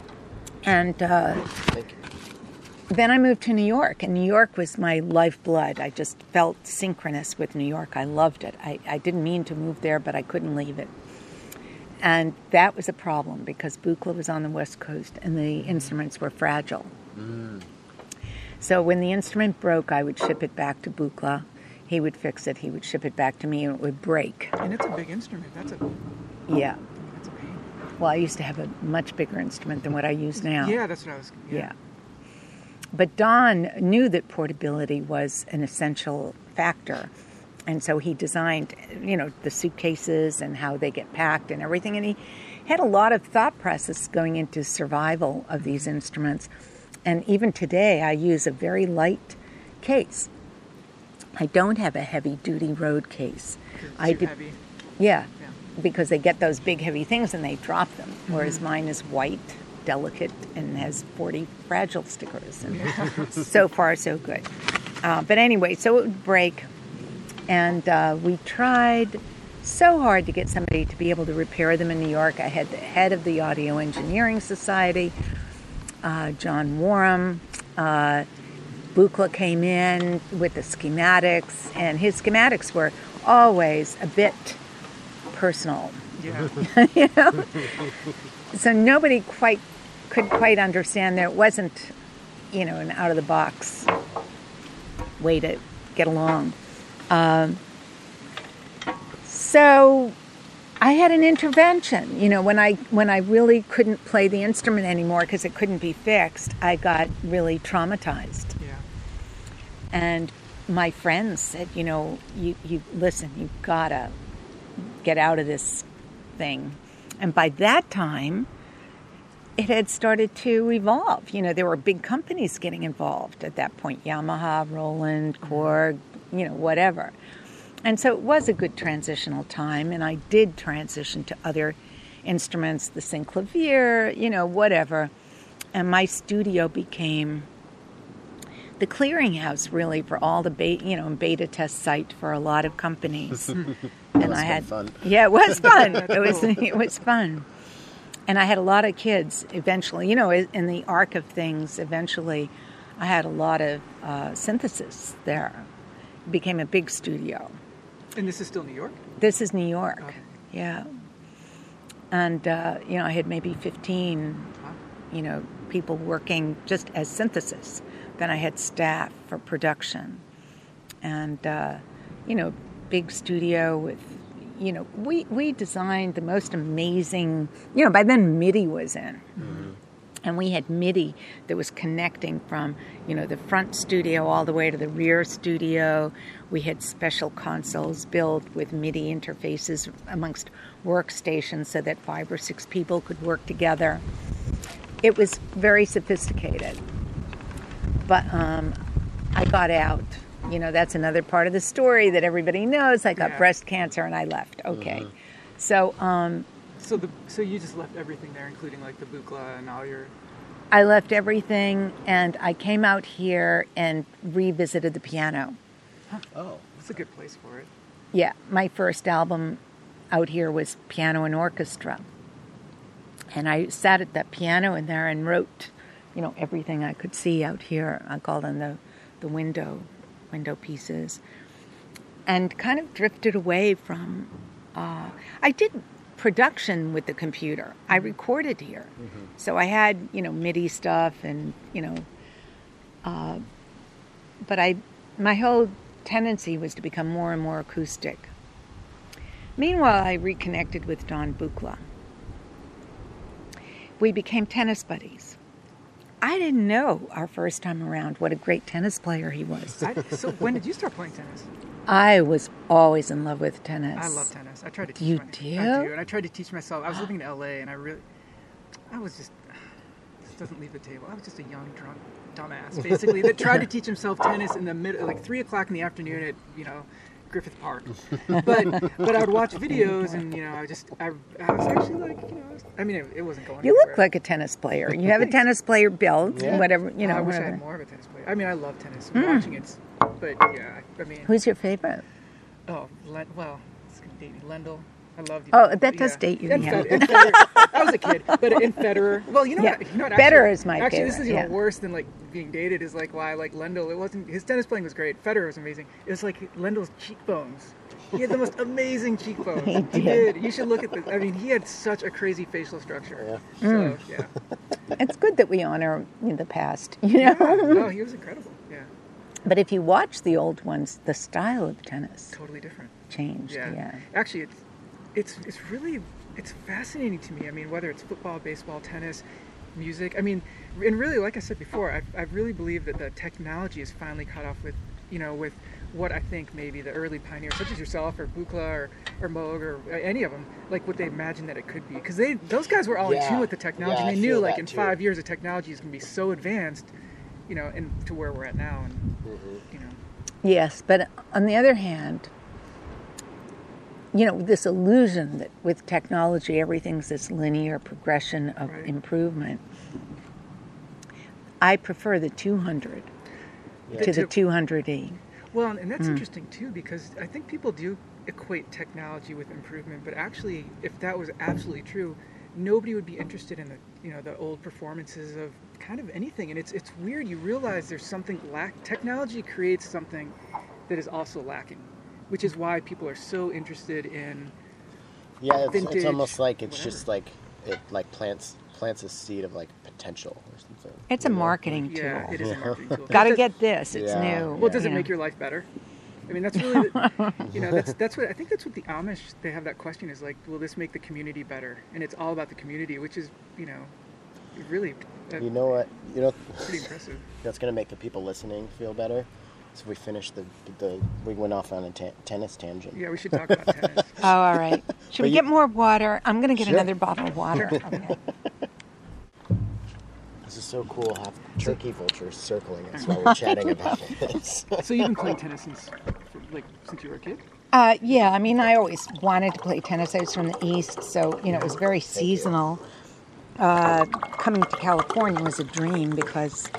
And uh, then I moved to New York. And New York was my lifeblood. I just felt synchronous with New York. I loved it. I, I didn't mean to move there, but I couldn't leave it. And that was a problem because Buchla was on the West Coast and the instruments were fragile. So when the instrument broke, I would ship it back to Buchla. He would fix it. He would ship it back to me, and it would break. And it's a big instrument. That's a Yeah. That's a pain. Well, I used to have a much bigger instrument than what I use now. Yeah, that's what I was. Yeah. Yeah. But Don knew that portability was an essential factor. And so he designed, you know, the suitcases and how they get packed and everything. And he had a lot of thought process going into survival of these instruments. And even today, I use a very light case. I don't have a heavy duty road case. It's I did, heavy. yeah. Because they get those big heavy things and they drop them, whereas mine is white, delicate, and has 40 fragile stickers. And <laughs> so far, so good. Uh, but anyway, so it would break, and uh, we tried so hard to get somebody to be able to repair them in New York. I had the head of the Audio Engineering Society, uh, John Warham. Uh, Buchla came in with the schematics, and his schematics were always a bit personal. Yeah. <laughs> you know, so nobody quite could quite understand that it wasn't, you know, an out of the box way to get along. Um, so I had an intervention. You know, when I when I really couldn't play the instrument anymore because it couldn't be fixed, I got really traumatized. Yeah. And my friends said, you know, you, you listen, you've gotta get out of this thing. And by that time, it had started to evolve. You know, there were big companies getting involved at that point Yamaha, Roland, mm-hmm. Korg, you know, whatever. And so it was a good transitional time, and I did transition to other instruments, the synclavier, you know, whatever. And my studio became the clearinghouse really for all the beta, you know, beta test site for a lot of companies. <laughs> and I had fun. yeah, it was fun. <laughs> it was <laughs> it was fun. And I had a lot of kids eventually, you know, in the arc of things, eventually I had a lot of uh, synthesis there. It became a big studio. And this is still New York? This is New York, Okay. yeah. And uh, you know, I had maybe fifteen, you know, people working just as synthesis. Then I had staff for production, and uh, you know, big studio with, you know, we we designed the most amazing. You know, by then MIDI was in. And we had MIDI that was connecting from, you know, the front studio all the way to the rear studio. We had special consoles built with MIDI interfaces amongst workstations so that five or six people could work together. It was very sophisticated. But um, I got out. You know, that's another part of the story that everybody knows. I got Yeah. breast cancer and I left. Okay. So um, So the so you just left everything there, including like the Buchla and all your I left everything and I came out here and revisited the piano. Oh, It's a good place for it. Yeah, my first album out here was piano and orchestra. And I sat at that piano in there and wrote, you know, everything I could see out here. I called them the, the window, window pieces. And kind of drifted away from, uh, I did production with the computer. I recorded here. So I had, you know, MIDI stuff and, you know, uh, but I, my whole tendency was to become more and more acoustic. Meanwhile, I reconnected with Don Buchla. We became tennis buddies. I didn't know our first time around what a great tennis player he was. I, so when did you start playing tennis? I was always in love with tennis. I love tennis. I tried to teach You do? I do, and I tried to teach myself. I was living in LA, and I really, I was just. This doesn't leave the table. I was just a young drunk dumbass, basically, that tried to <laughs> teach himself tennis in the middle, like three o'clock in the afternoon at you know. Griffith Park, but but I would watch videos and you know I just I, I was actually like you know I, was, I mean it, it wasn't going. You look like a tennis player. You have a tennis player build, Yeah. whatever you know. I wish I had more of a tennis player. I mean I love tennis. Hmm. Watching it, but yeah I, I mean Who's your favorite? oh Len, well it's gonna date me Lendl. I loved you. Oh, that does date you, And yeah. Fed- I was a kid, <laughs> but in Federer. Well, you know Yeah. what? You know what Federer actually, is my Actually, this is even yeah. worse than like being dated. Is like why I like Lendl. It wasn't his tennis playing was great. Federer was amazing. It was like Lendl's cheekbones. He had the most <laughs> amazing cheekbones. He He did. did. You should look at this. I mean, he had such a crazy facial structure. Yeah. So mm. yeah. It's good that we honor in the past, you know. No, he was incredible. Yeah, But if you watch the old ones, the style of tennis totally different. changed. Yeah. Yeah. Actually, it's it's it's really it's fascinating to me. I mean, whether it's football, baseball, tennis, music. I mean, and really, like I said before, I I really believe that the technology is finally caught up with you know with what I think maybe the early pioneers, such as yourself or Buchla or, or Moog or any of them, like what they imagined that it could be. Because they those guys were all in tune with the technology. Yeah, and they knew like in too. five years the technology is going to be so advanced, you know, and to where we're at now. And Mm-hmm. you know, Yes, but on the other hand, you know, this illusion that with technology everything's this linear progression of Right. improvement. I prefer the 200 Yeah. to the To- 200e. Well, and that's hmm. interesting too because I think people do equate technology with improvement, but actually, if that was absolutely true, nobody would be interested in the you know the old performances of kind of anything. And it's it's weird. You realize there's something lack. Technology creates something that is also lacking, which is why people are so interested in. Yeah, it's, vintage, it's almost like it's whatever. just like it like plants plants a seed of like potential or something. It's a you know? marketing Yeah, tool. it is a marketing tool. <laughs> Got to get this. It's Yeah. new. Well, does it you make your life better? I mean, that's really, the, you know, that's that's what I think. That's what the Amish they have that question is like, will this make the community better? And it's all about the community, which is, you know, really uh, You know what? You know pretty impressive. <laughs> that's gonna make the people listening feel better. So we finished the the we went off on a ta- tennis tangent. Yeah, we should talk about tennis. <laughs> Oh, all right. Should we you- get more water? I'm going to get Sure. another bottle of water. Okay. <laughs> This is so cool. Have turkey vultures circling us while we're <laughs> chatting about this. So you've been playing tennis since, like, since you were a kid? Uh, yeah, I mean, I always wanted to play tennis. I was from the East, so, you know, it was very seasonal. Uh, coming to California was a dream because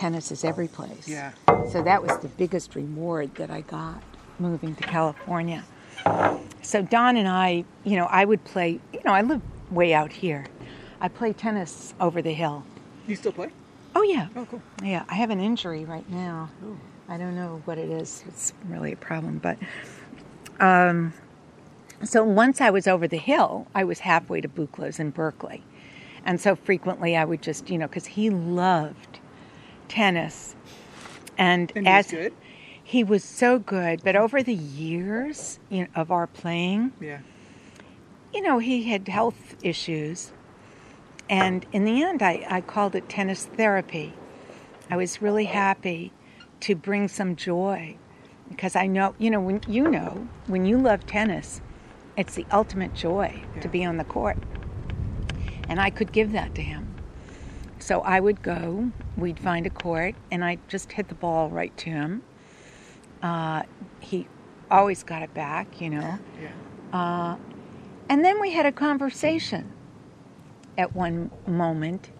tennis is every place. Yeah. So that was the biggest reward that I got moving to California. So Don and I, you know, I would play, you know, I live way out here. I play tennis over the hill. You still play? Oh, yeah. Oh, cool. Yeah, I have an injury right now. I don't know what it is. It's really a problem, but um, so once I was over the hill, I was halfway to Buchla's in Berkeley, and so frequently I would just, you know, because he loved tennis, and, And he was as good? he was so good, but over the years you know, of our playing, Yeah. you know, he had health issues. And in the end, I, I called it tennis therapy. I was really happy to bring some joy because I know, you know, when you know, when you love tennis, it's the ultimate joy to be on the court. And I could give that to him. So I would go, we'd find a court, and I'd just hit the ball right to him. Uh, he always got it back, you know. Yeah. And then we had a conversation at one moment.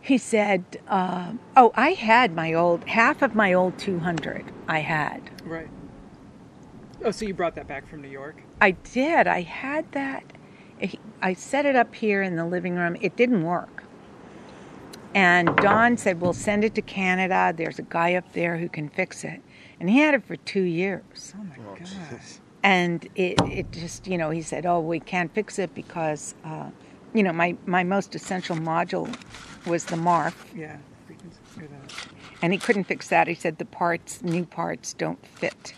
He said, uh, Oh, I had my old, half of my old 200, I had. Right. Oh, so you brought that back from New York? I did. I had that. I set it up here in the living room. It didn't work. And Don said, We'll send it to Canada. There's a guy up there who can fix it. And he had it for two years. Oh my gosh. and it, it just you know he said oh we can't fix it because uh, you know my, my most essential module was the marf Yeah. Frequency. or the- and he couldn't fix that he said the parts new parts don't fit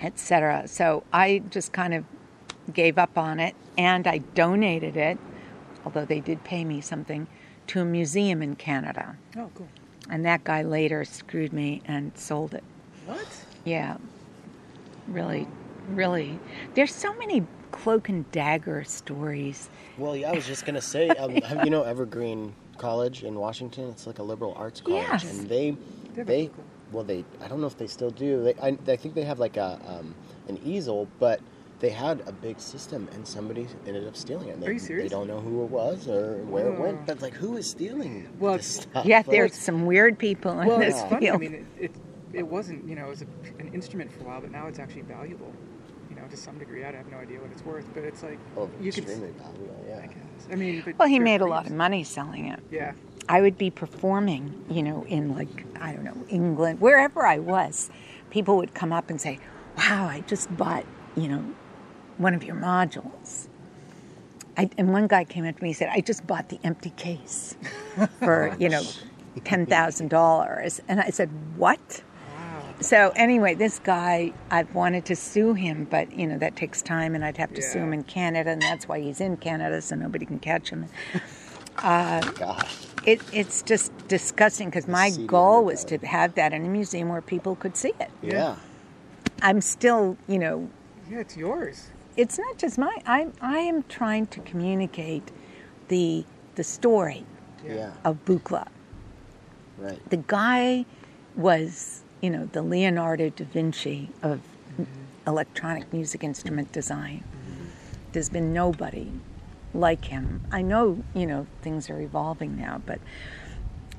etc so i just kind of gave up on it and i donated it although they did pay me something to a museum in canada Oh, cool. and that guy later screwed me and sold it What? Yeah. Really, really. There's so many cloak and dagger stories. well, yeah, I was just gonna say, um, have you know Evergreen College in Washington? It's like a liberal arts college, Yes. and they They're they cool. well they I don't know if they still do. They I, I think they have like a um, an easel, but they had a big system, and somebody ended up stealing it. They, Are you serious? They don't know who it was or where it went, but like who is stealing Well, this stuff? Yeah, Like, there's some weird people in Well, this it's funny. I mean, it, it, it wasn't, you know, it was a, an instrument for a while, but now it's actually valuable, you know, to some degree. I have no idea what it's worth, but it's like, oh, you can, extremely valuable. Yeah. I guess. I mean, but well, he made a lot of money selling it. Yeah. I would be performing, you know, in like, I don't know, England, wherever I was. People would come up and say, Wow, I just bought, you know, one of your modules. I, and one guy came up to me and said, I just bought the empty case for, <laughs> you know, $10,000. And I said, What? Wow. So anyway, this guy, I've wanted to sue him, but you know that takes time, and I'd have to sue him in Canada, and that's why he's in Canada, so nobody can catch him. <laughs> Uh, God. It, it's just disgusting because my goal was to have that in a museum where people could see it. Yeah. I'm still, you know, Yeah, it's yours. It's not just my. I'm I am trying to communicate the the story Yeah. of Buchla. Right. the guy was, you know, the Leonardo da Vinci of electronic music instrument design. There's been nobody like him. I know, you know, things are evolving now, but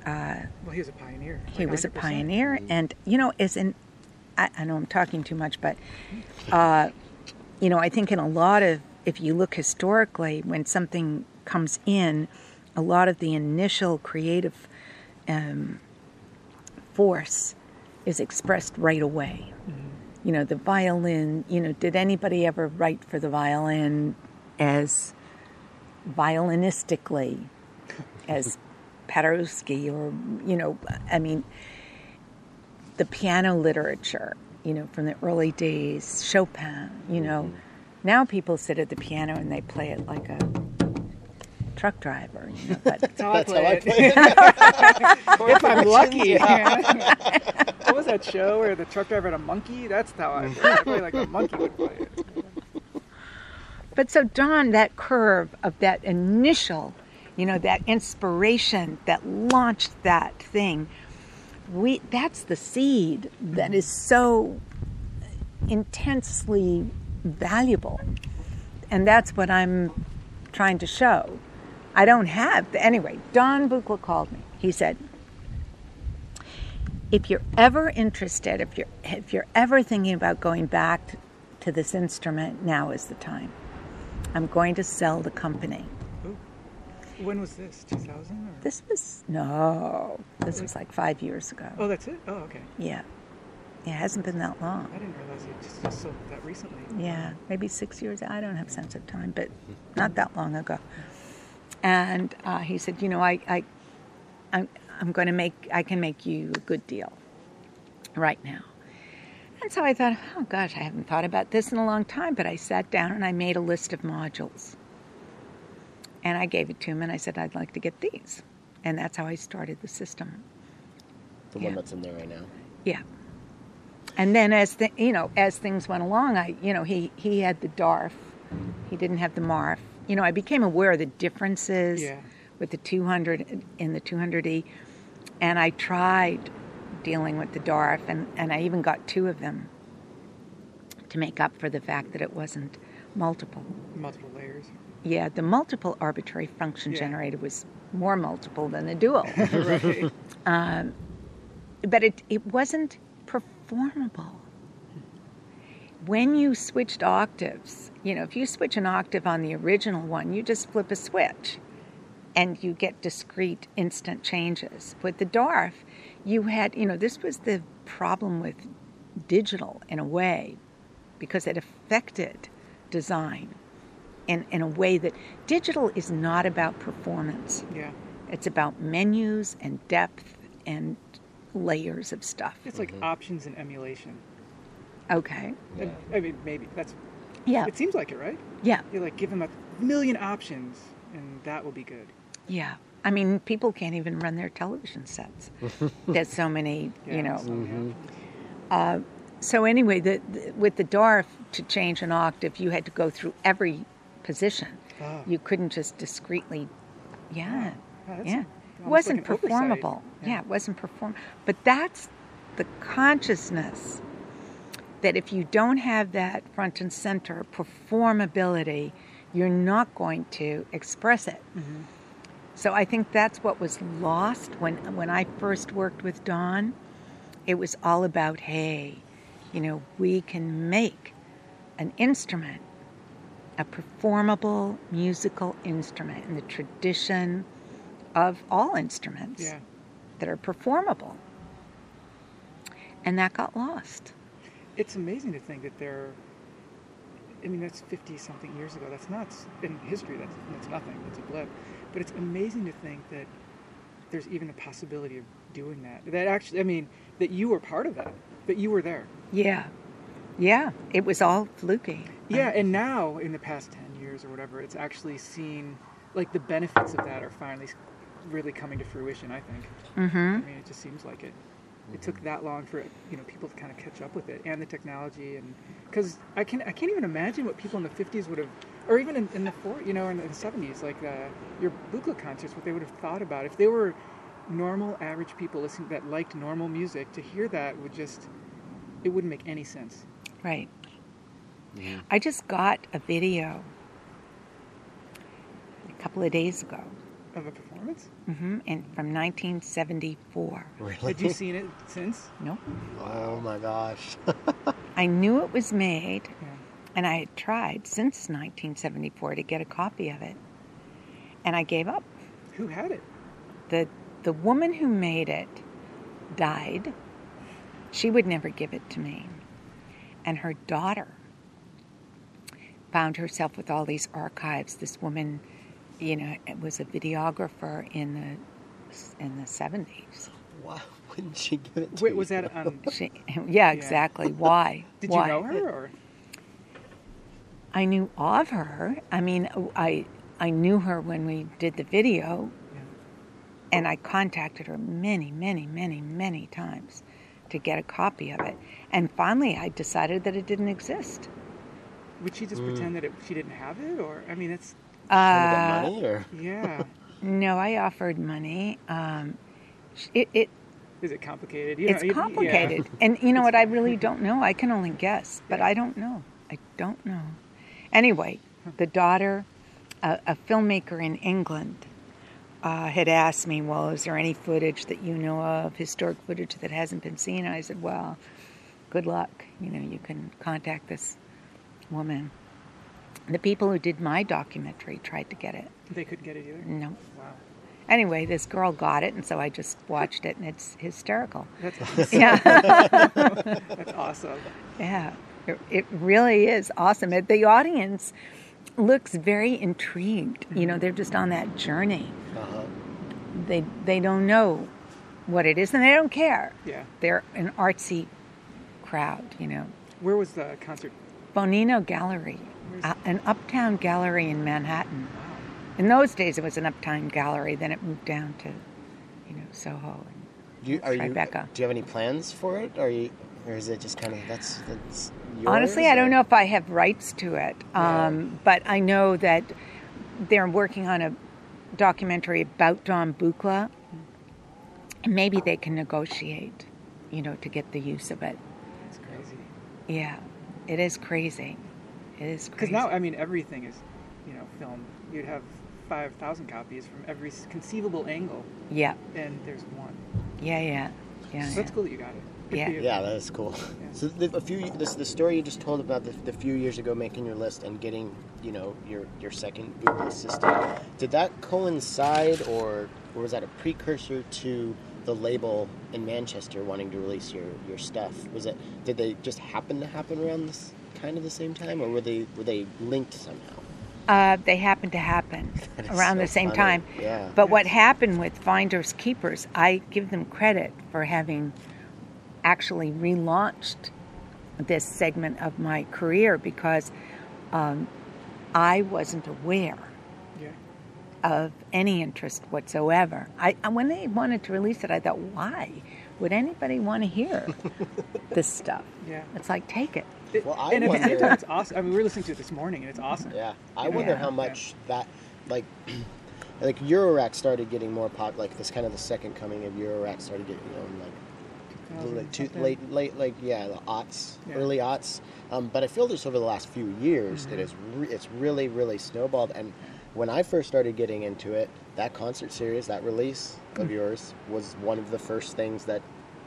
uh, well, he was a pioneer. he like was a 100%. pioneer and you know as in I, I know i'm talking too much but uh, you know i think in a lot of if you look historically when something comes in a lot of the initial creative um, force is expressed right away. You know the violin you know did anybody ever write for the violin as violinistically <laughs> as Paderewski or you know I mean the piano literature you know from the early days Chopin you know mm-hmm. now people sit at the piano and they play it like a truck driver you know but <laughs> That's how I play it. play <laughs> it. if I'm lucky. <laughs> what was that show where the truck driver had a monkey? That's how I mm-hmm. play. it. I play like a monkey would play it. But so, Don, that curve of that initial, you know, that inspiration that launched that thing, we that's the seed that is so intensely valuable. And that's what I'm trying to show. I don't have anyway, Don Buchla called me. He said, if you're ever interested, if you're if you're ever thinking about going back to, to this instrument, now is the time. I'm going to sell the company. When was this? 2000? Or? This was no, this was like five years ago. Oh, that's it. Oh, okay. Yeah, it hasn't been that long. I didn't realize it just, just so that recently. Yeah, maybe six years. I don't have a sense of time, but not that long ago. And uh, he said, you know, I, I, I'm, I'm going to make, I can make you a good deal right now. And so I thought, oh gosh, I haven't thought about this in a long time. But I sat down and I made a list of modules. And I gave it to him and I said, I'd like to get these. And that's how I started the system. The Yeah. one that's in there right now. Yeah. And then as the, you know, as things went along, I, you know, he, he had the DARF. He didn't have the MARF. You know, I became aware of the differences Yeah. with the 200 in the 200E. And I tried dealing with the DARF, and, and I even got two of them to make up for the fact that it wasn't multiple. Multiple layers. Yeah, the multiple arbitrary function Yeah. generator was more multiple than the dual. <laughs> right. Um, but it, it wasn't performable. When you switched octaves, you know, if you switch an octave on the original one, you just flip a switch and you get discrete instant changes. With the DARF, you had, you know, this was the problem with digital in a way because it affected design in, in a way that digital is not about performance. Yeah. It's about menus and depth and layers of stuff. It's like mm-hmm. options and emulation. Okay. And- I mean, maybe that's. Yeah. It seems like it, right? Yeah. You like give them a million options, and that will be good. Yeah. I mean, people can't even run their television sets. <laughs> There's so many, Yeah, you know. so, yeah. Uh, so anyway, the, the, with the DARF to change an octave, you had to go through every position. Ah. You couldn't just discreetly, yeah, Ah, yeah. It wasn't performable. Yeah. Yeah, it wasn't perform. But that's the consciousness that if you don't have that front and center performability, you're not going to express it. Mm-hmm. So I think that's what was lost when when I first worked with Don. It was all about, hey, you know, we can make an instrument, a performable musical instrument in the tradition of all instruments Yeah. that are performable. And that got lost. It's amazing to think that there. I mean, that's fifty something years ago. That's not in history. That's that's nothing. That's a blip. But it's amazing to think that there's even a possibility of doing that. That actually, I mean, that you were part of that. That you were there. Yeah. Yeah. It was all fluky. Yeah, and now in the past 10 years or whatever, it's actually seen like the benefits of that are finally really coming to fruition, I think. Mm-hmm. I mean, it just seems like it. It took that long for you know people to kind of catch up with it and the technology and because I can I can't even imagine what people in the 50s would have or even in, in the four you know in the 70s like uh, your Buchla concerts what they would have thought about if they were normal average people listening that liked normal music to hear that would just it wouldn't make any sense. Right. I just got a video a couple of days ago Of a performance? hmm and from 1974. Really? Had you seen it since? Nope. Oh my gosh. <laughs> I knew it was made, Yeah. and I had tried since 1974 to get a copy of it, and I gave up. Who had it? the The woman who made it died. She would never give it to me, and her daughter found herself with all these archives. This woman, you know, was a videographer in the in the 70s. Why wouldn't she give it to Wait, you? was that um, <laughs> She, yeah, exactly. Why? <laughs> Did Why? you know her or? I knew of her. I mean, I I knew her when we did the video, Yeah. and I contacted her many, many, many, many times to get a copy of it. And finally, I decided that it didn't exist. Would she Mm. just pretend that it, she didn't have it, or I mean, it's Trying Uh, money or yeah. <laughs> no, I offered money. Um, it, it Is it complicated? You it's know, you- yeah. complicated, <laughs> and you know what? I really don't know. I can only guess, but I don't know. I don't know. Anyway, the daughter, a, a filmmaker in England, uh, had asked me, "Well, is there any footage that you know of, historic footage that hasn't been seen?" And I said, "Well, good luck. You know, you can contact this woman." The people who did my documentary tried to get it. They couldn't get it either. No. Wow. Anyway, this girl got it, and so I just watched it, and it's hysterical. That's <laughs> awesome. Yeah. <laughs> That's <laughs> awesome. Yeah, it, it really is awesome. The audience looks very intrigued. You know, they're just on that journey. uh-huh. They they don't know what it is, and they don't care. Yeah. They're an artsy crowd. You know, Where was the concert? Bonino Gallery, uh, an uptown gallery in Manhattan. Wow. In those days, it was an uptown gallery. Then it moved down to, you know, Soho. And Do you, are you, Tribeca. do you have any plans for it? Or are you, or is it just kind of that's that's yours? Honestly, I don't know if I have rights to it, um, but I know that they're working on a documentary about Don Buchla, and maybe they can negotiate, you know, to get the use of it. That's crazy. Yeah, it is crazy. It is crazy. Because now, I mean, everything is, you know, filmed. You'd have five thousand copies from every conceivable angle, yeah, and there's one. yeah, yeah, yeah. So that's cool that you got it. Good Yeah. Yeah, that is cool. So the, a few this the story you just told about the, the few years ago making your list and getting you know your your second Google Assistant. Did that coincide or or was that a precursor to the label in Manchester wanting to release your your stuff? Was it did they just happen to happen around this kind of the same time or were they were they linked somehow? Uh, they happened to happen <laughs> around so the same funny. time. Yeah. But what happened with Finders Keepers, I give them credit for having actually relaunched this segment of my career because um, I wasn't aware Yeah. of any interest whatsoever. I I- when they wanted to release it, I thought, why would anybody want to hear <laughs> this stuff? Yeah. It's like take it. It- Well, I and at the same wonder- time, it's awesome. I mean, we were listening to it this morning, and it's awesome. Yeah, I Yeah. wonder Yeah. how much that, like, <clears throat> like Eurorack started getting more pop. Like this kind of the second coming of Eurorack started getting, you know, like, the, like Something. late, late, like yeah, the aughts, Yeah. early aughts. Um, but I feel this over the last few years, Mm-hmm. it is re- it's really, really snowballed. And when I first started getting into it, that concert series, that release of yours, was one of the first things that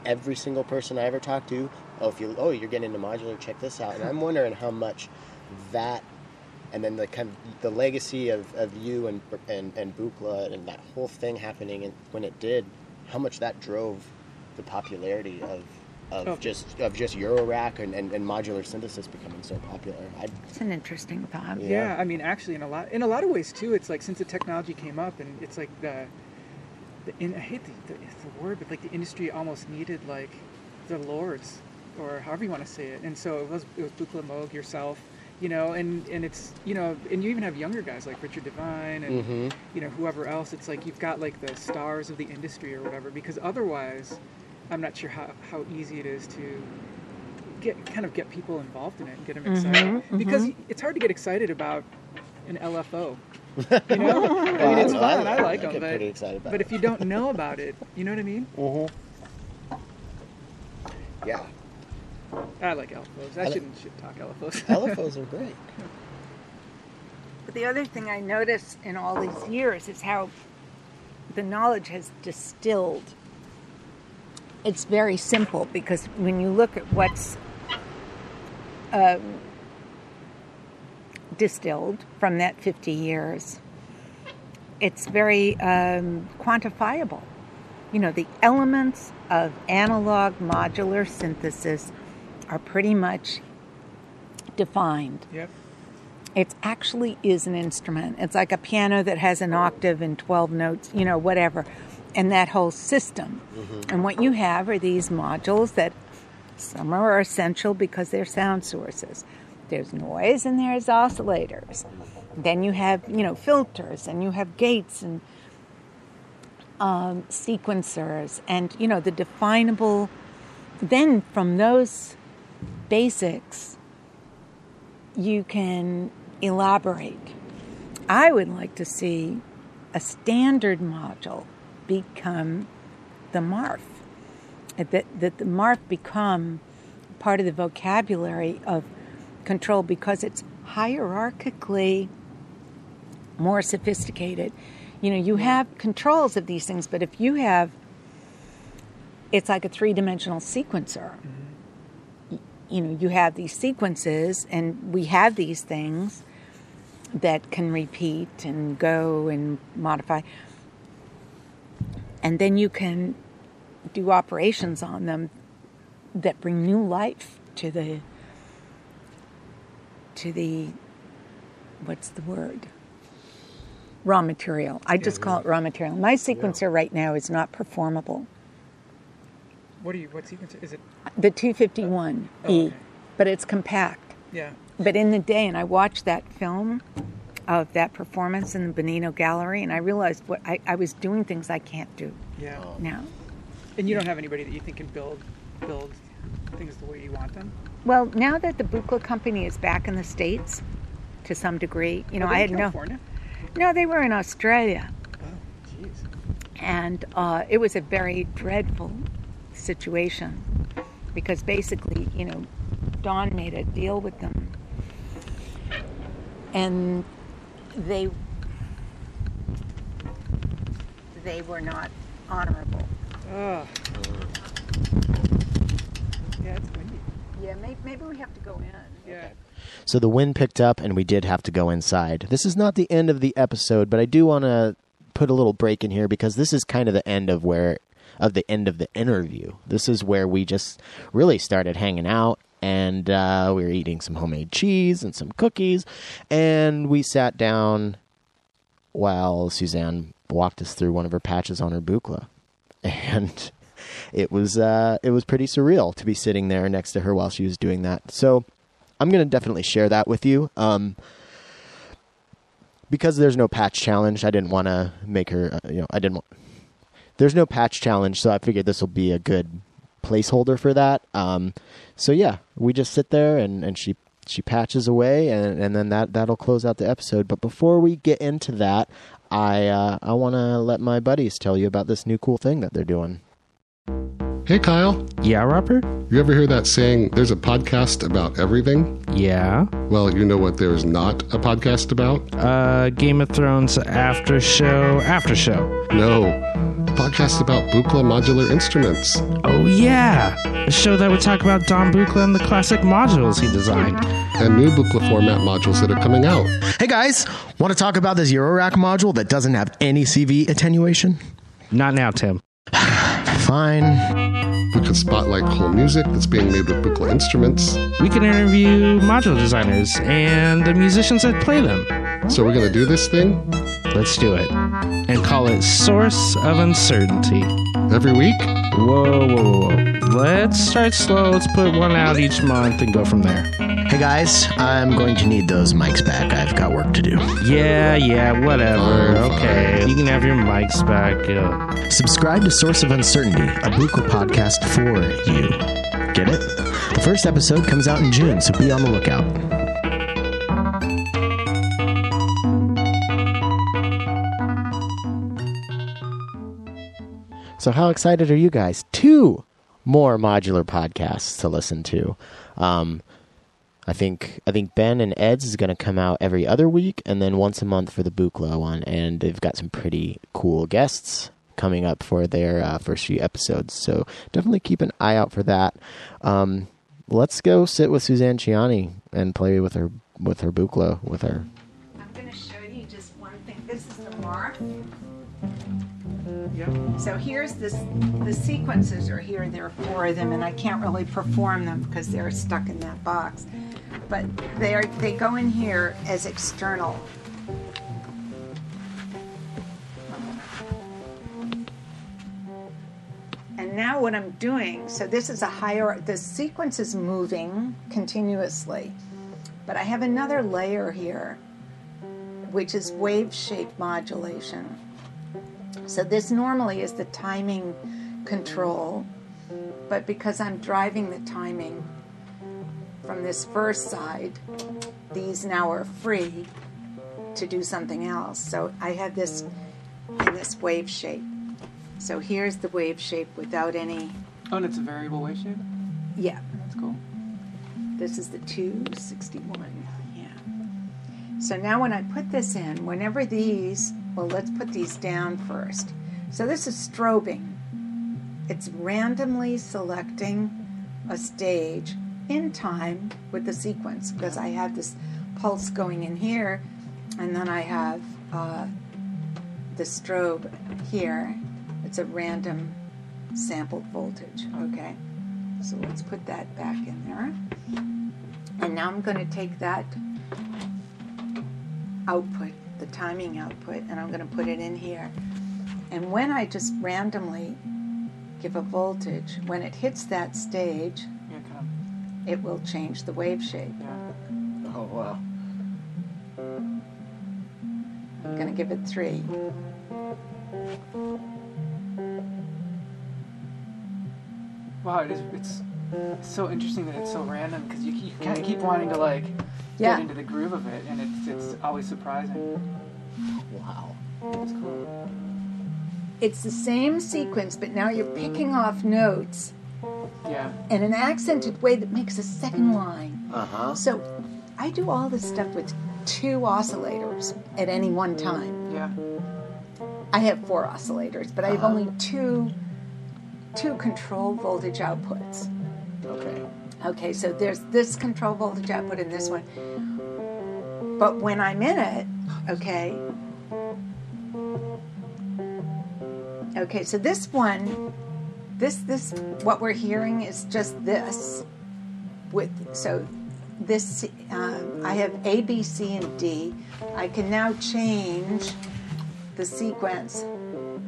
every single person I ever talked to, oh, if you, oh, you're getting into modular, check this out. And I'm <laughs> wondering how much that and then the kind of the legacy of, of you and and and Buchla and that whole thing happening and when it did, how much that drove the popularity of of Oh. just of just Eurorack and, and, and modular synthesis becoming so popular. I, It's an interesting thought. Yeah. Yeah. I mean, actually, in a lot in a lot of ways too. It's like since the technology came up, and it's like the, the in, I hate the, the, the word, but like the industry almost needed like the lords, or however you want to say it. And so it was it was Buchla Moog, yourself, you know, and and it's you know, and you even have younger guys like Richard Devine and Mhm. you know whoever else. It's like you've got like the stars of the industry or whatever. Because otherwise, I'm not sure how how easy it is to get kind of get people involved in it and get them excited because it's hard to get excited about an LFO. <laughs> You know, I mean it's Well, fun. I like get them, but pretty excited about but if you don't know about it, you know what I mean? <laughs> Mhm. Yeah. I like LFOs. I, like- shouldn't shit talk LFOs. LFOs <laughs> are great. But the other thing I notice in all these years is how the knowledge has distilled. It's very simple because when you look at what's um, distilled from that 50 years, it's very um, quantifiable. You know, the elements of analog modular synthesis are pretty much defined yep. it actually is an instrument. It's like a piano that has an octave and 12 notes, you know, whatever, and that whole system. And what you have are these modules that some are essential because they're sound sources. There's noise and there's oscillators. Then you have, you know, filters and you have gates and um, sequencers and, you know, the definable. Then from those basics, you can elaborate. I would like to see a standard module become the MARF. That, that the MARF become part of the vocabulary of control because it's hierarchically more sophisticated. You know, you have controls of these things, but if you have, it's like a three dimensional sequencer mm-hmm. you know you have these sequences and we have these things that can repeat and go and modify and then you can do operations on them that bring new life to the to the what's the word raw material i just call it raw material my sequencer right now is not performable What do you? What sequence is it? the 251e Oh, okay. but it's compact Yeah. But in the day, and I watched that film of that performance in the Bonino Gallery, and I realized what I, I was doing things I can't do Yeah. now. And you don't have anybody that you think can build build things the way you want them. Well, now that the Buchla company is back in the states, to some degree, you know, I had in no. No, they were in Australia, Oh, jeez. and uh, it was a very dreadful situation because basically, you know, Don made a deal with them, and they they were not honorable. Oh. Yeah, it's windy. Yeah, maybe, maybe we have to go in. Yeah. So the wind picked up and we did have to go inside. This is not the end of the episode, but I do want to put a little break in here because this is kind of the end of where of the end of the interview. This is where we just really started hanging out and uh, we were eating some homemade cheese and some cookies and we sat down while Suzanne walked us through one of her patches on her buchla. <laughs> And it was uh, it was pretty surreal to be sitting there next to her while she was doing that. So I'm going to definitely share that with you. Um, because there's no patch challenge, I didn't want to make her, uh, you know, I didn't want. There's no patch challenge, so I figured this will be a good placeholder for that. Um, so yeah, we just sit there and, and she she patches away, and, and then that that'll close out the episode. But before we get into that, I uh, I want to let my buddies tell you about this new cool thing that they're doing. Hey, Kyle. Yeah, Robert? You ever hear that saying, there's a podcast about everything? Yeah. Well, you know what there's not a podcast about? Uh, Game of Thrones after show, after show. No. A podcast about Buchla modular instruments. Oh, yeah. A show that would talk about Don Buchla and the classic modules he designed. And new Buchla format modules that are coming out. Hey guys, want to talk about this Eurorack module that doesn't have any CV attenuation? Not now, Tim. <sighs> Fine. We could spotlight cool music that's being made with Buchla instruments. We can interview module designers and the musicians that play them. So we're going to do this thing Let's do it. And call it Source of Uncertainty. every week. Whoa, whoa, whoa, whoa. Let's start slow. Let's put one out each month and go from there. Hey guys, I'm going to need those mics back. I've got work to do. Yeah, yeah, whatever. Fine, Okay. You can have your mics back. Uh, Subscribe to Source of Uncertainty, a Buchla podcast for you. Get it? The first episode comes out in June, so be on the lookout. So how excited are you guys Two more modular podcasts to listen to. Um, I think I think Ben and Ed's is going to come out every other week, and then once a month for the Buchla one. And they've got some pretty cool guests coming up for their uh, first few episodes. So definitely keep an eye out for that. Um, let's go sit with Suzanne Ciani and play with her with her Buchla with her. I'm going to show you just one thing. This is the MARF. So here's this. The sequences are here. There are four of them, and I can't really perform them because they're stuck in that box. But they are. They go in here as external. And now what I'm doing. So this is a higher. The sequence is moving continuously, but I have another layer here, which is wave shape modulation. So this normally is the timing control, but because I'm driving the timing from this first side, these now are free to do something else. So I have this in this wave shape. So here's the wave shape without any, Oh, and it's a variable wave shape. yeah, That's cool. this is the 261. Yeah. So now when I put this in, whenever these, well, let's put these down first. So this is strobing. It's randomly selecting a stage in time with the sequence because I have this pulse going in here and then I have uh, the strobe here. It's a random sampled voltage. Okay. So let's put that back in there. And now I'm going to take that output, the timing output, and I'm going to put it in here. And when I just randomly give a voltage, when it hits that stage, Yeah, it will change the wave shape. Yeah. Oh wow. I'm going to give it three. Wow, it is. It's, it's so interesting that it's so random because you keep, kind of keep wanting to like Yeah. get into the groove of it, and it's it's always surprising. Wow. It's cool. It's the same sequence, but now you're picking off notes Yeah. in an accented way that makes a second line. Uh huh. So I do all this stuff with two oscillators at any one time. Yeah. I have four oscillators, but I have only two two control voltage outputs. Okay. Okay, so there's this control voltage output in this one. But when I'm in it, okay. Okay, so this one, this this what we're hearing is just this. With so this um, I have A, B, C, and D. I can now change the sequence. Oh,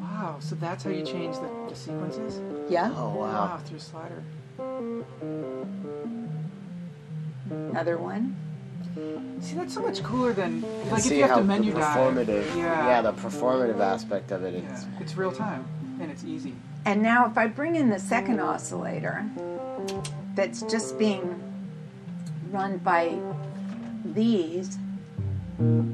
wow. So that's how you change the, the sequences? Yeah, Oh Wow. wow. Through slider. Another one. See, that's so much cooler than You like if see you have how to menu the dive. performative, Yeah. the performative aspect of it. It's Yeah. It's real time and it's easy. And now, if I bring in the second oscillator, that's just being run by these, Ooh.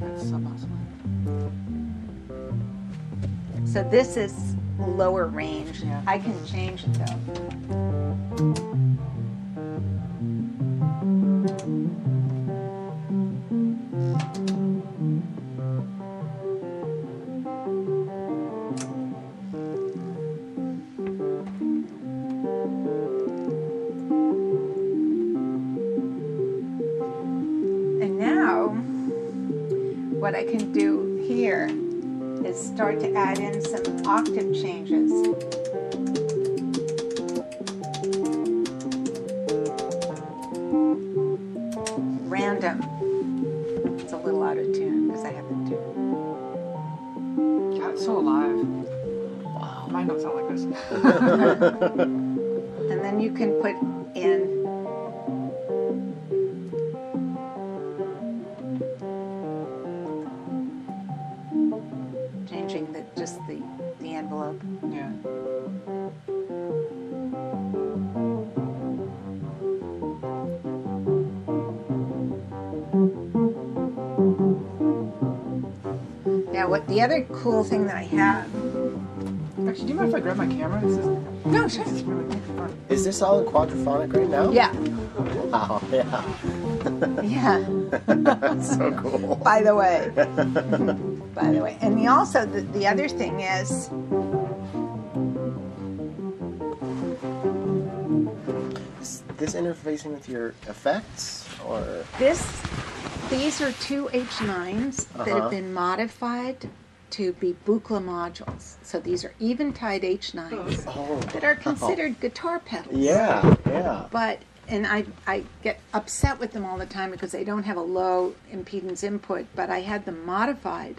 That's sub-oscillator. so this is lower range. Yeah. I can change it though. And now, what I can do here is start to add in some octave changes. Random. It's a little out of tune because I have the two. God, it's so alive. Wow. Mine don't sound like this. <laughs> And then you can put in just the, the envelope. yeah. Now, what the other cool thing that I have Actually, do you mind if I grab my camera? This is, No, sure. this is really fun. Is this all in quadraphonic right now? Yeah, Wow, yeah. <laughs> yeah. <laughs> That's so cool. By the way, <laughs> by the way, and the, also the, the other thing is Is this interfacing with your effects or this. These are two H9s that Uh-huh. have been modified to be Buchla modules. So these are Eventide H9s oh that are considered guitar pedals. yeah, yeah. but and I, I get upset with them all the time because they don't have a low impedance input but i had them modified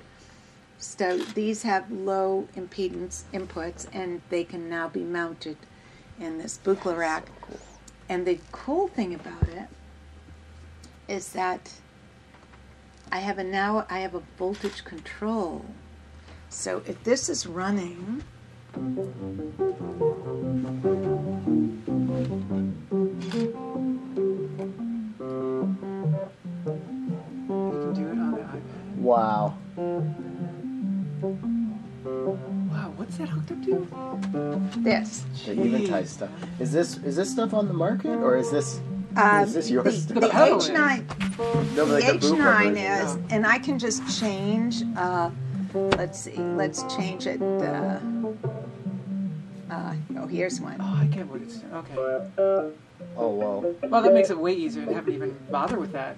so these have low impedance inputs and they can now be mounted in this Buchla rack and the cool thing about it is that i have a now i have a voltage control so if this is running You can do it on the iPad. Wow. Wow, what's that hooked up to? this The Eventide stuff. Is this is this stuff on the market or is this um, is this your the, stuff? the <laughs> pedal. H9 No, but The like H9 version. is, and I can just change. Uh, let's see. Let's change it. Uh, uh, oh, here's one. Oh, I get what it's. Okay. Oh wow. Well, that makes it way easier to have to even bother with that.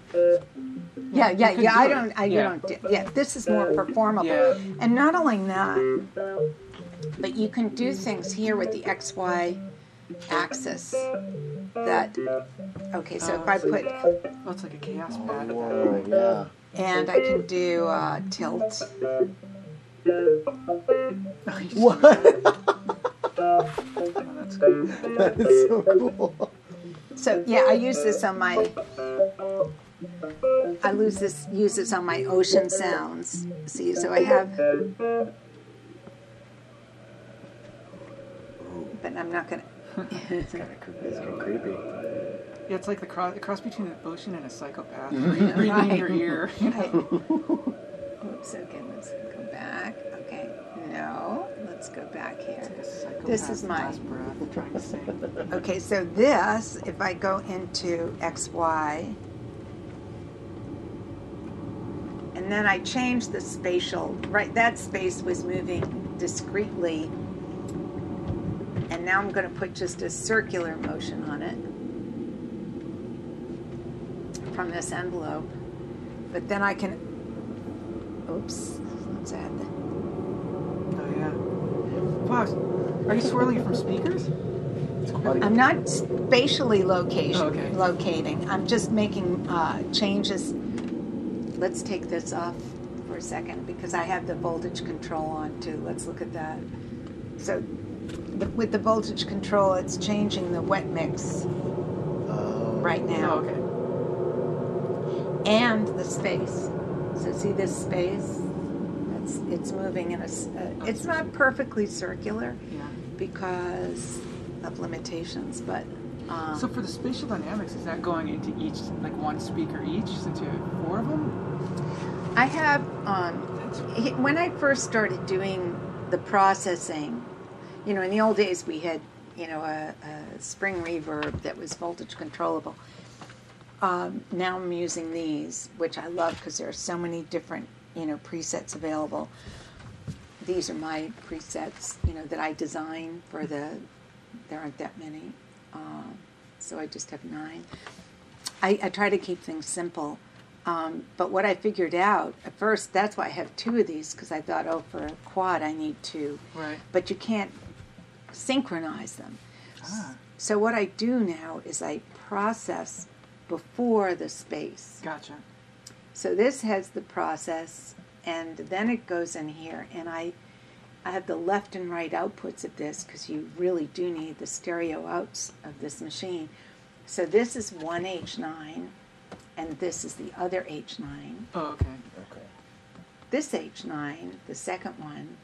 Yeah, yeah, yeah. do I it. don't. I Yeah. don't. do- Yeah, this is more performable. Yeah. And not only that, but you can do things here with the X Y axis. That. Okay, so if I put Oh, it's like a chaos pad. Whoa, yeah. and I can do uh, tilt. What? <laughs> Oh, that's cool. <laughs> that is so cool. So yeah, I use this on my. I lose this use this on my ocean sounds. See, so I have. But I'm not gonna. It's kind of creepy. Yeah, it's like the cross, the cross between an ocean and a psychopath <laughs> breathing in your ear. <laughs> I, oops. Okay, let's go back. No, let's go back here. This is my- last breath trying to sing. <laughs> Okay, so this, if I go into XY, and then I change the spatial, right, that space was moving discretely, and now I'm going to put just a circular motion on it from this envelope. But then I can, oops, let's add Oh yeah. Wow, are you swirling it from speakers? I'm not spatially location, Oh, okay. locating. I'm just making uh, changes. Let's take this off for a second because I have the voltage control on too. Let's look at that. So, the, with the voltage control, it's changing the wet mix Oh. right Oh, now okay. and the space. So, see this space? It's it's moving in a. s- Uh, it's not perfectly circular Yeah. because of limitations, but. Um, So for the spatial dynamics, is that going into each, like one speaker each, since you have four of them? I have, um, when I first started doing the processing, you know, in the old days we had, you know, a, a spring reverb that was voltage controllable. Um, now I'm using these, which I love because there are so many different, you know, presets available. These are my presets, you know, that I design for the, there aren't that many. Um, so I just have nine. I, I try to keep things simple. Um, but what I figured out at first, that's why I have two of these because I thought, oh, for a quad I need two. Right. But you can't synchronize them. Ah, So what I do now is I process before the space. gotcha. So this has the process, and then it goes in here, and I, I have the left and right outputs of this because you really do need the stereo outs of this machine. So this is one H9, and this is the other H9. Oh, okay. Okay. This H9, the second one,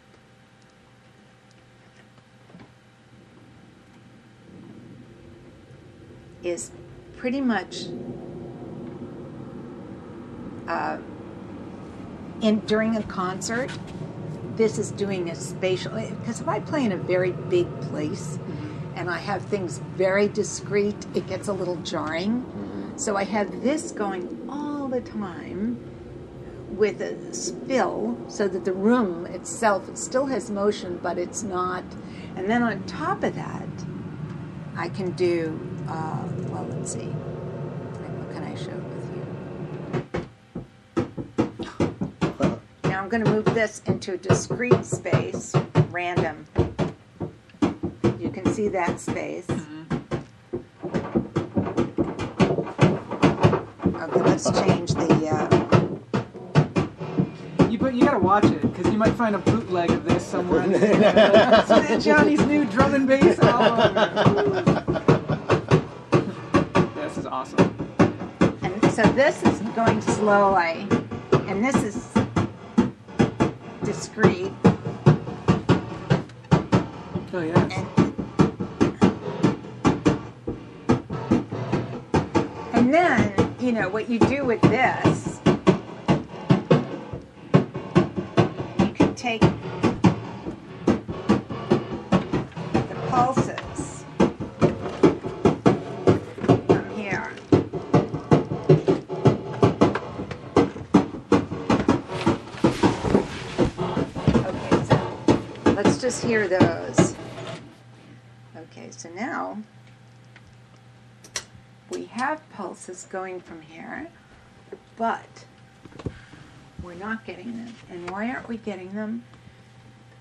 is pretty much uh, in during a concert. this is doing a spatial because if I play in a very big place and I have things very discreet, it gets a little jarring. So I have this going all the time with a spill so that the room itself it still has motion but it's not and then on top of that I can do uh, well let's see what can I show with you going to move this into a discrete space random you can see that space okay let's change the uh, You but you gotta watch it because you might find a bootleg of this somewhere. on the internet. It's Ciani's new drum and bass album. <laughs> this is awesome. And so this is going slowly, and this is discrete. Oh yeah. And, and then, you know, what you do with this, you can take the pulses just hear those. Okay, so now we have pulses going from here, but we're not getting them. And why aren't we getting them?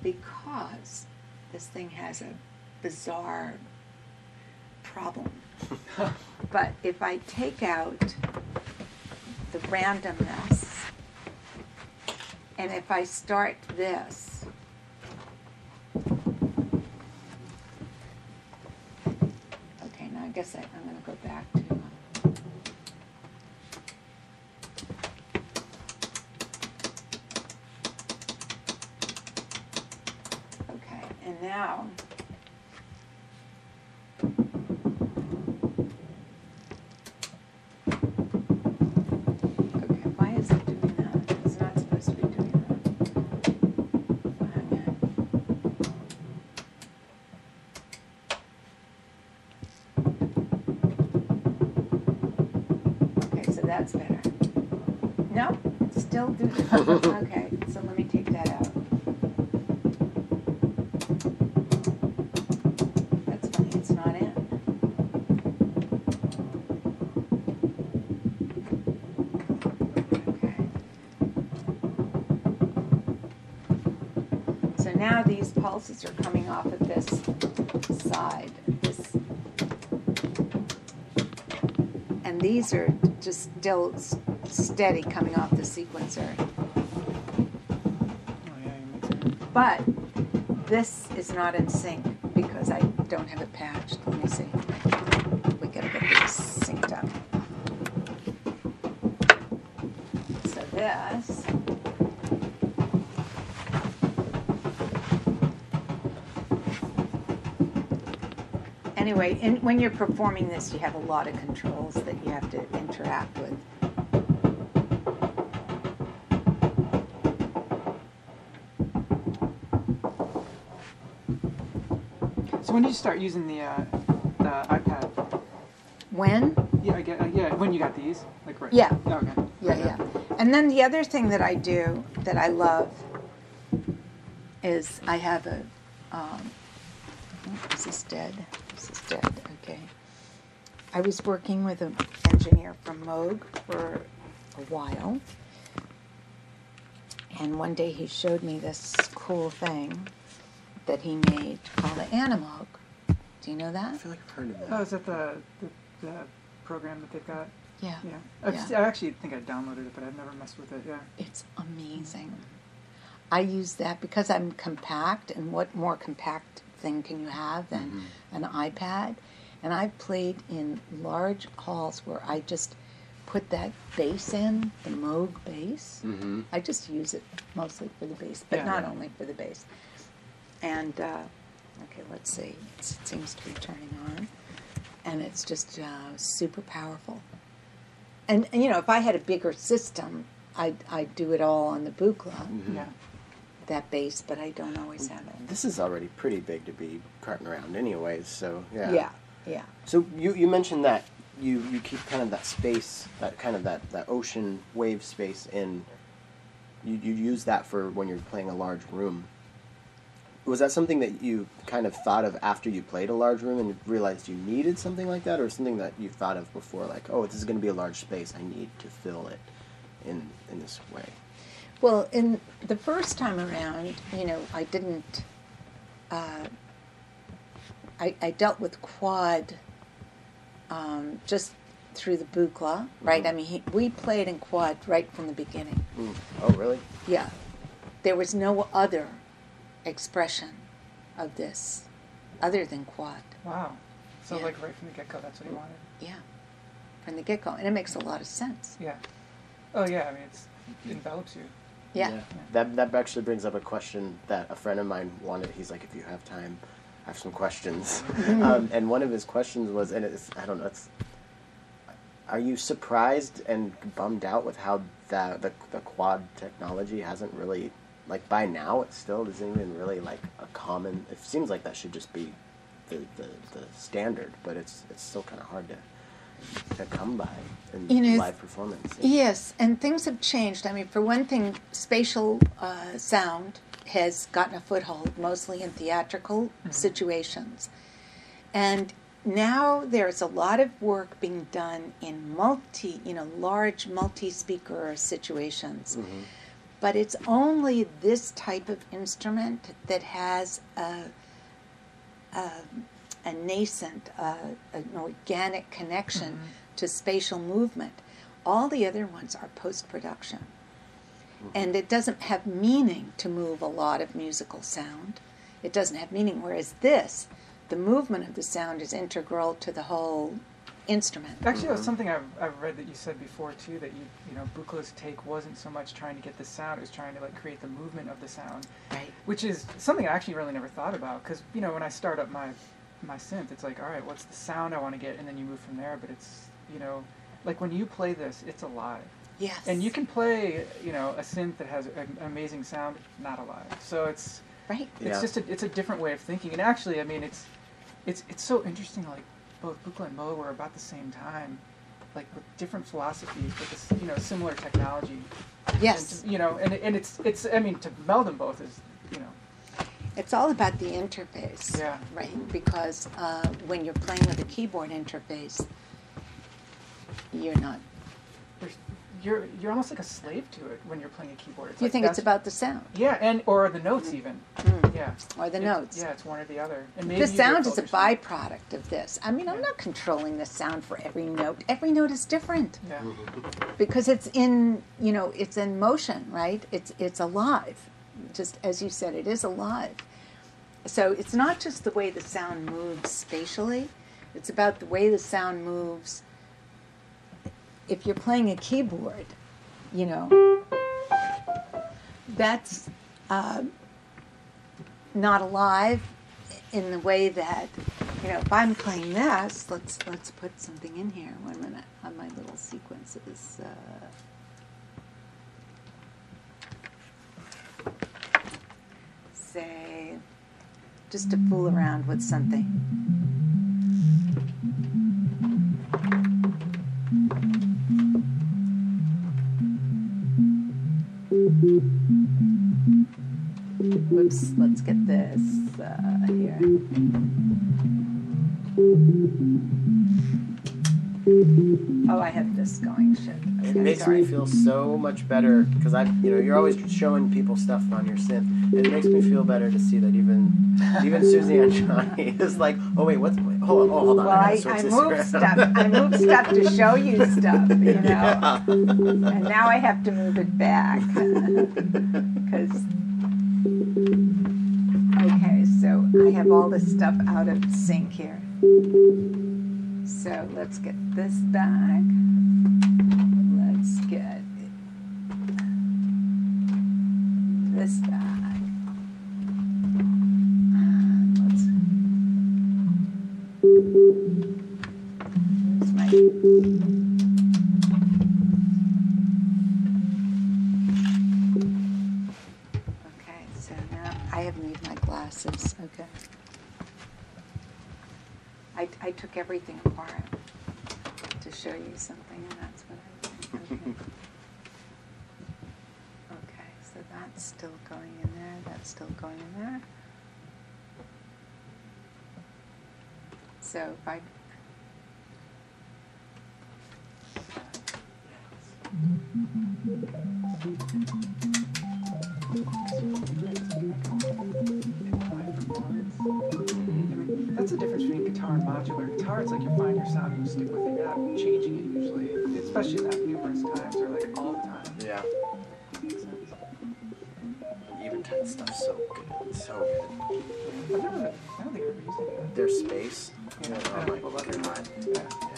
Because this thing has a bizarre problem. <laughs> but if I take out the randomness, and if I start this, okay, now I guess I, I'm going to go back to. um, Okay, and now. Okay, why is it doing that? It's not supposed to be doing that. Hang on. Okay, so that's better. No, it's still doing. okay, so let me take that out. That's funny, it's not in. Okay. So now pulses are coming off of this side, this and these are just still steady coming off the sequencer. But this is not in sync because I don't have it patched. Let me see. We gotta get these synced up. So this. Anyway, in, when you're performing this, you have a lot of controls that you have to interact with. So when did you start using the uh, the iPad? When? Yeah, I get. Uh, yeah, when you got these, like right. Yeah. Oh, okay. Yeah, yeah. And then the other thing that I do that I love is I have a. Um, oh, is this dead? This is dead. Okay. I was working with an engineer from Moog for a while, and one day he showed me this cool thing that he made called an Animoog. Do you know that? I feel like I've heard of that. Oh, is that the, the the program that they've got? Yeah. Yeah. I've Yeah. s- I actually think I downloaded it, but I've never messed with it. Yeah. It's amazing. I use that because I'm compact, and what more compact thing can you have than mm-hmm. an iPad? And I've played in large halls where I just put that bass in, the Moog bass. Mm-hmm. I just use it mostly for the bass, but Yeah. not only for the bass. And uh, okay, let's see. It's, it seems to be turning on, and it's just uh, super powerful. And, and you know, if I had a bigger system, I'd, I'd do it all on the Buchla. Yeah. that bass, but I don't always have it. This is already pretty big to be carting around, anyways. So yeah. Yeah, yeah. So you you mentioned that you you keep kind of that space, that kind of that that ocean wave space in. You you use that for when you're playing a large room. Was that something that you kind of thought of after you played a large room and realized you needed something like that, or something that you thought of before, like, oh, this is going to be a large space, I need to fill it in in this way. Well, in the first time around, you know, I didn't. Uh, I, I dealt with quad um, just through the Buchla, right? I mean, he, we played in quad right from the beginning. Mm. Oh, really? Yeah. There was no other expression of this other than quad. Wow. So Yeah. like right from the get go, that's what he wanted. Yeah. From the get go. And it makes a lot of sense. Yeah. Oh yeah. I mean, it's it envelops you. Yeah. That that actually brings up a question that a friend of mine wanted. He's like, if you have time, I have some questions. <laughs> um, and one of his questions was, and it's I don't know, it's. Are you surprised and bummed out with how the, the the quad technology hasn't really like by now it still isn't even really like a common. It seems like that should just be the the, the standard, but it's it's still kind of hard to to come by in You know, live performance. Yes, and things have changed. I mean, for one thing, spatial uh, sound has gotten a foothold mostly in theatrical situations. And now there's a lot of work being done in multi, you know, large multi speaker situations. But it's only this type of instrument that has a, a, a nascent, uh, an organic connection to spatial movement. All the other ones are post production. Mm-hmm. And it doesn't have meaning to move a lot of musical sound. It doesn't have meaning. Whereas this, the movement of the sound is integral to the whole instrument. Actually, that was mm-hmm. something I've, I've read that you said before too. That you you know Buchla's take wasn't so much trying to get the sound; it was trying to like create the movement of the sound, Right. which is something I actually really never thought about. Because you know when I start up my my synth, it's like all right, what's the sound I want to get, and then you move from there. But it's you know like when you play this, it's alive. Yes. And you can play, you know, a synth that has an amazing sound, not alive. So it's Right. it's Yeah. just a, it's a different way of thinking. And actually, I mean, it's it's it's so interesting. Like both Buchla and Moog were about the same time, like with different philosophies, but this you know similar technology. Yes. And you know, and and it's it's I mean to meld them both is you know It's all about the interface. Yeah. Right. Because uh, when you're playing with a keyboard interface, you're not. There's, you're you're almost like a slave to it when you're playing a keyboard. It's You like think it's about the sound. yeah, and or the notes mm. even. Mm. Yeah. Or the It's- notes. Yeah, it's one or the other. And maybe The sound is a byproduct of this. I mean, I'm not controlling the sound for every note. Every note is different Yeah. Mm-hmm. because it's in, you know, it's in motion, right? It's it's alive. Just as you said, it is alive. So it's not just the way the sound moves spatially. It's about the way the sound moves. If you're playing a keyboard, you know, that's uh, not alive in the way that you know if I'm playing this let's let's put something in here. One minute. On my little sequences uh, say just to fool around with something Whoops, let's get this uh, here. Oh, I have this going. Shit. It makes sorry. me feel so much better because I, you know, you're always showing people stuff on your synth. It makes me feel better to see that even, even <laughs> Suzanne Ciani <laughs> is like, oh wait, what's, wait, hold on, oh hold on, Well, I I, I move around. stuff. I move stuff to show you <laughs> stuff, you know. And now I have to move it back because. Okay, so I have all this stuff out of sync here. So let's get this back. Let's get this back. Let's Here's my Okay, so now I haven't used my glasses. Okay. I, I took everything apart to show you something, and that's what I did. <laughs> Okay. okay, so that's still going in there. That's still going in there. So if I That's the difference between guitar and modular. Guitar, it's like you find your sound you stick with it. You're not changing it usually, especially not numerous times or like all the time. Yeah. Eventide stuff's so good. So good. I've never, I don't think I've ever used that. Their space. Yeah, oh I my don't love it. god. Yeah, Yeah.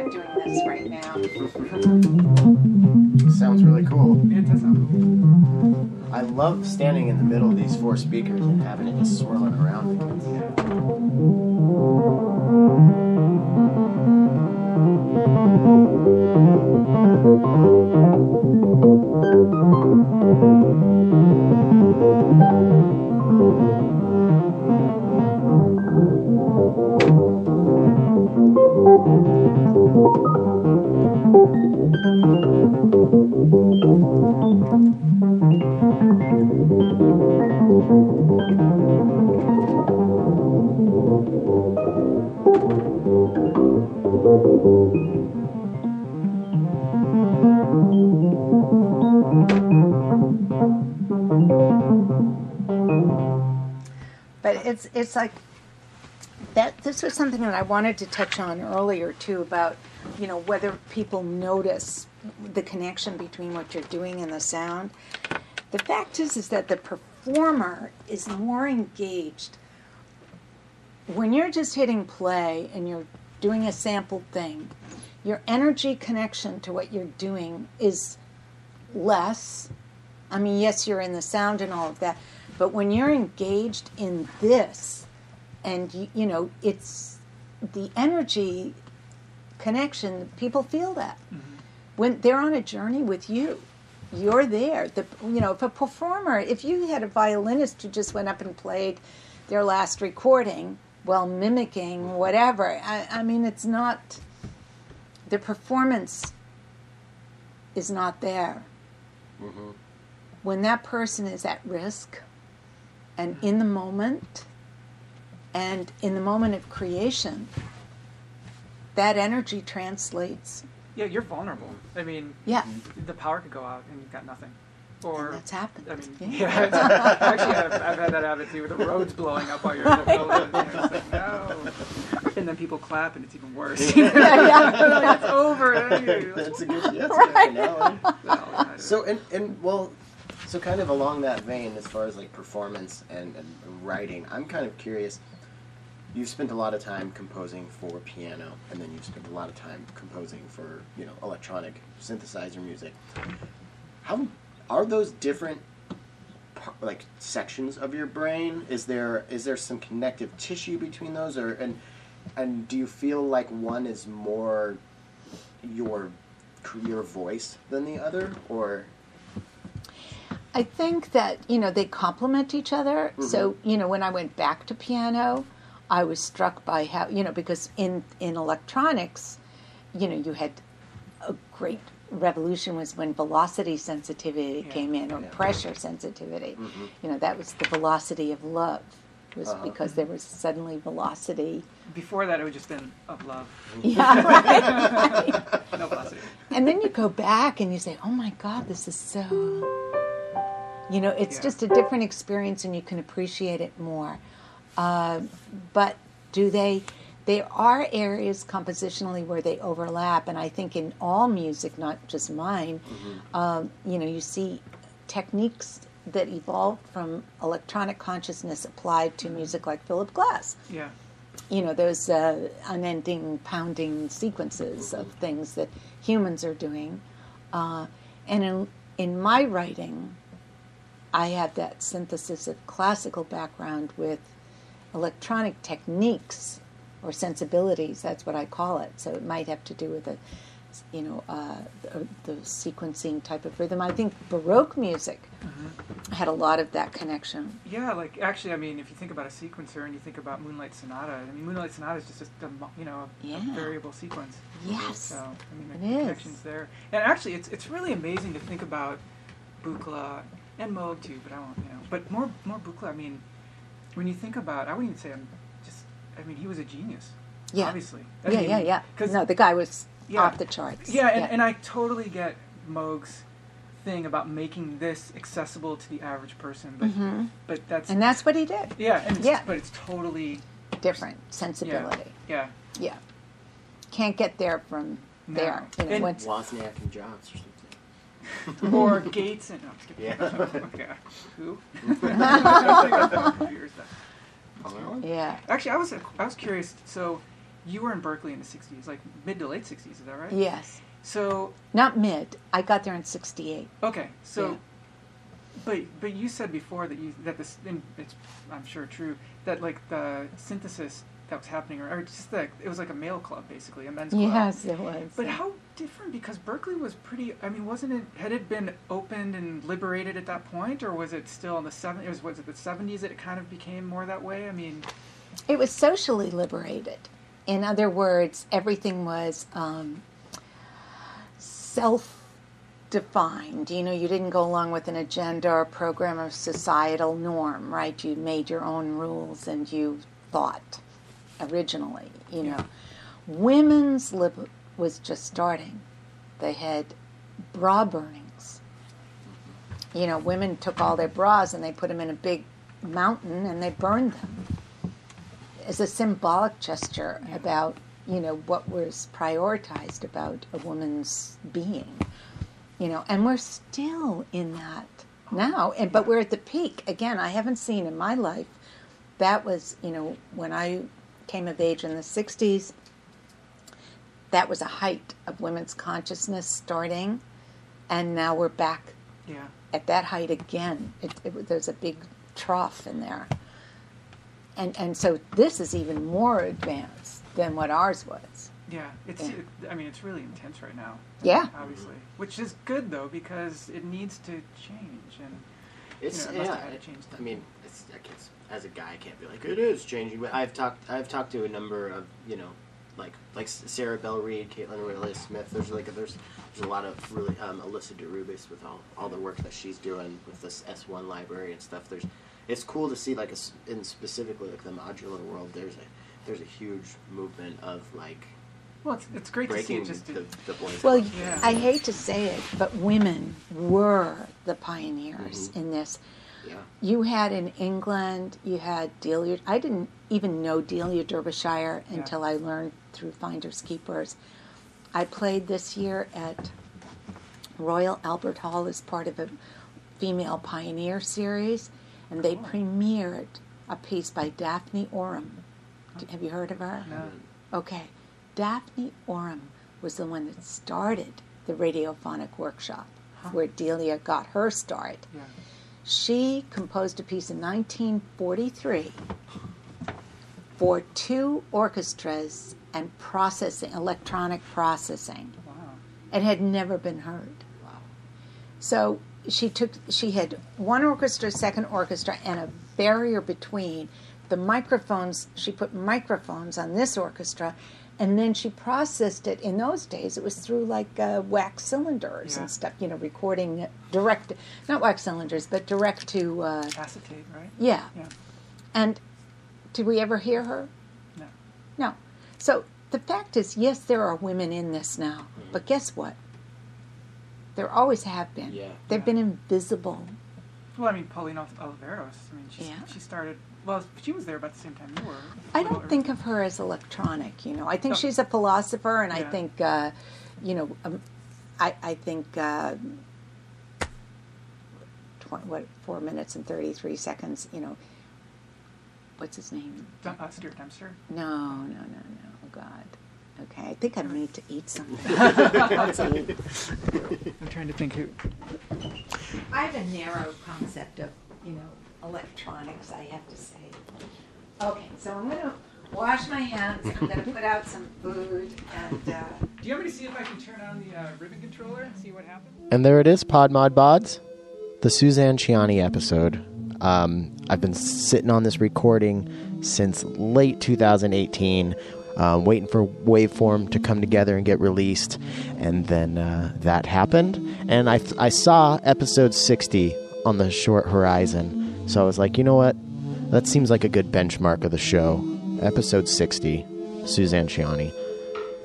I'm doing this right now. Sounds really cool. It does sound cool. I love standing in the middle of these four speakers and having it just swirling around. But it's it's like that. This was something that I wanted to touch on earlier too about you know whether people notice the connection between what you're doing and the sound. The fact is is that the performer is more engaged when you're just hitting play and you're doing a sampled thing. Your energy connection to what you're doing is less. I mean, yes, you're in the sound and all of that, but when you're engaged in this, and you, you know, it's the energy connection. People feel that mm-hmm. when they're on a journey with you. You're there. The you know, if a performer, if you had a violinist who just went up and played their last recording while mimicking mm-hmm. whatever, I, I mean, it's not. The performance is not there mm-hmm. when that person is at risk and in the moment and in the moment of creation, that energy translates. Yeah, you're vulnerable. I mean, Yeah, the power could go out and you've got nothing. Or and that's happened. I mean, Yeah. yeah. <laughs> actually, I've, I've had that happen too. The road's blowing up while you're in the middle of it. It's like, no. And then people clap, and it's even worse. <laughs> yeah, yeah. Like, <laughs> it's over. Hey. That's a good, that's a good analogy. Well, So and and well, so kind of along that vein, as far as like performance and, and writing, I'm kind of curious. You've spent a lot of time composing for piano, and then you've spent a lot of time composing for you know electronic synthesizer music. How are those different like sections of your brain? Is there is there some connective tissue between those, or and and do you feel like one is more your your voice than the other, or I think that you know they complement each other. So mm-hmm. you know when I went back to piano, I was struck by how you know because in in electronics, you know you had a great revolution was when velocity sensitivity came in or pressure sensitivity. Mm-hmm. You know that was the velocity of love was uh-huh. because there was suddenly velocity. Before that, it would just been of love. <laughs> Yeah, right. <laughs> No velocity. And then you go back and you say, "Oh my God, this is so." You know, it's Yeah. just a different experience, and you can appreciate it more. Uh, but do they? there are areas compositionally where they overlap, and I think in all music, not just mine, um, you know, you see techniques that evolved from electronic consciousness applied to music like Philip Glass. Yeah. You know, those uh, unending pounding sequences of things that humans are doing. Uh, and in, in my writing, I have that synthesis of classical background with electronic techniques or sensibilities. That's what I call it. So it might have to do with a, you know, uh, the, the sequencing type of rhythm. I think Baroque music had a lot of that connection. Yeah, like actually, I mean, if you think about a sequencer and you think about Moonlight Sonata, I mean, Moonlight Sonata is just a, you know a, a variable sequence. Yes. So I mean, It the is. connections there, and actually, it's it's really amazing to think about Buchla and Moog too, but I won't, you know, but more more Buchla. I mean, when you think about, I wouldn't even say I'm just. I mean, he was a genius. Yeah. Obviously. I Yeah, mean, yeah, yeah. 'cause- No, the guy was Yeah. off the charts. yeah, and, and I totally get Moog's thing about making this accessible to the average person, but but that's Mm-hmm. and that's what he did. yeah, and it's, Yeah. but it's totally Different yeah, sensibility. yeah. Yeah. Can't get there from No. there. You know, And- once, Wozniak and Jobs or <laughs> something. or Gates and no, I'm just kidding. Yeah. <laughs> okay. Who? Here's <laughs> that. yeah. Actually, I was I was curious. So, you were in Berkeley in the '60s, like mid to late '60s, is that right? Yes. So, Not mid. I got there in 68. okay, so, Yeah. but but you said before that you that this and it's I'm sure true that like the synthesis that was happening, or, or just that it was like a male club basically, a men's club. Yes, it was. But how different? Because Berkeley was pretty. I mean, wasn't it? Had it been opened and liberated at that point, or was it still in the seven? It was was it the seventies that it kind of became more that way? I mean, It was socially liberated. In other words, everything was um, self defined. You know, you didn't go along with an agenda or a program or societal norm, right? You made your own rules and you thought originally, you know. Women's lib was just starting. They had bra burnings. You know, women took all their bras and they put them in a big mountain and they burned them as a symbolic gesture about you know what was prioritized about a woman's being you know and we're still in that now and but we're at the peak again i haven't seen in my life that was you know when i came of age in the 60s that was a height of women's consciousness starting and now we're back yeah, at that height again. It, it, there's a big trough in there, and and so this is even more advanced than what ours was. yeah. It's. Yeah. It, I mean, it's really intense right now. Yeah. obviously, which is good though because it needs to change and. It's You know, it must yeah. have had to change I mean, it's, I guess as a guy, I can't be like it is changing. But I've talked. I've talked to a number of you know, like like Sarah Belle Reid, Kaitlyn Aurelia Smith. There's like a, there's there's a lot of really um, Alyssa DeRubis with all all the work that she's doing with this S1 library and stuff. There's it's cool to see like a s in specifically like the modular world. There's a there's a huge movement of like Well, it's, it's great to see just. the, the. Well, Yeah. I hate to say it, but women were the pioneers in this. Yeah. You had in England, you had Delia. I didn't even know Delia Derbyshire Yeah. until I learned through Finders Keepers. I played this year at Royal Albert Hall as part of a female pioneer series, and they oh. premiered a piece by Daphne Oram. Oh. Have you heard of her? No. Okay. Daphne Oram was the one that started the radiophonic workshop where Delia got her start. Yeah. She composed a piece in 1943 for two orchestras and processing, electronic processing. Wow. It had never been heard. So she took, she had one orchestra, second orchestra, and a barrier between the microphones. She put microphones on this orchestra, and then she processed it. In those days, it was through like uh, wax cylinders Yeah. and stuff, you know, recording direct, not wax cylinders, but direct to, uh, Acetate, right? yeah. Yeah. And did we ever hear her? No. No. So the fact is, yes, there are women in this now, but guess what? There always have been. Yeah. They've Yeah. been invisible. Well, I mean, Pauline Oliveros. I mean, she Yeah. she started. Well, she was there about the same time you were. I don't think of her as electronic. You know, I think No. she's a philosopher, and I think, uh, you know, um, I, I think. Uh, 20, what four minutes and thirty three seconds? You know, what's his name? Dun- uh, Stuart Dempster. No, no, no, no. Oh God. Okay, I think I need to eat something. Let's <laughs> eat. I'm trying to think who. I have a narrow concept of, you know, electronics, I have to say. Okay, so I'm gonna wash my hands, I'm gonna put out some food, and, uh, Do you want me to see if I can turn on the uh, ribbon controller and see what happens? And there it is, Pod Mod Bods, the Suzanne Ciani episode. Um, I've been sitting on this recording since late 2018, um, waiting for Waveform to come together and get released, and then uh, that happened. And I, I saw episode 60 on the short horizon, so I was like, you know what? That seems like a good benchmark of the show. Episode 60, Suzanne Ciani.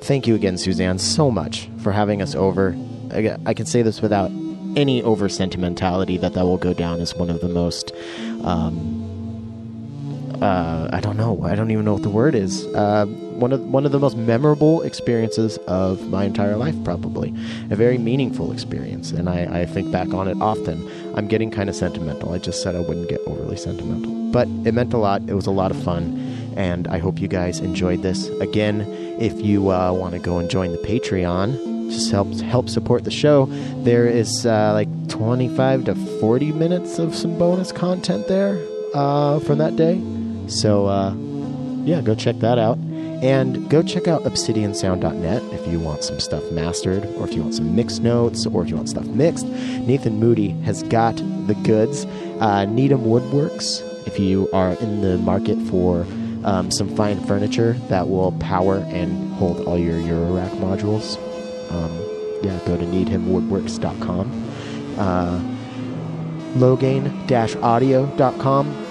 Thank you again, Suzanne, so much for having us over. I, I can say this without any over sentimentality that that will go down as one of the most. Um, uh, I don't know. I don't even know what the word is. Uh, one of one of the most memorable experiences of my entire life, probably a very meaningful experience, and I, I think back on it often. I'm getting kind of sentimental. I just said I wouldn't get overly sentimental, but it meant a lot. It was a lot of fun, and I hope you guys enjoyed this. Again, if you uh, want to go and join the Patreon, just help help support the show. There is uh, like 25 to 40 minutes of some bonus content there uh, from that day. So uh, yeah, go check that out. And go check out obsidiansound.net if you want some stuff mastered, or if you want some mixed notes, or if you want stuff mixed. Nathan Moody has got the goods. Uh, Needham Woodworks, if you are in the market for um, some fine furniture that will power and hold all your Eurorack modules, um, yeah, go to needhamwoodworks.com. Uh, Logain-audio.com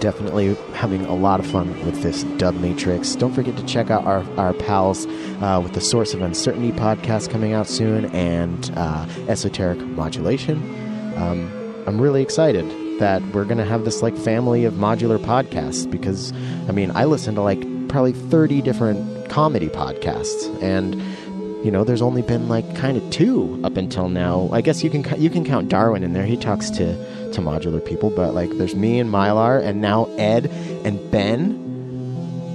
definitely having a lot of fun with this dub matrix. Don't forget to check out our, our pals uh, with the Source of Uncertainty podcast coming out soon and uh, Esoteric Modulation. Um, I'm really excited that we're going to have this like family of modular podcasts because, I mean, I listen to like probably 30 different comedy podcasts and you know there's only been like kind of two up until now. I guess you can you can count darwin in there. He talks to to modular people but like there's me and mylar and now ed and ben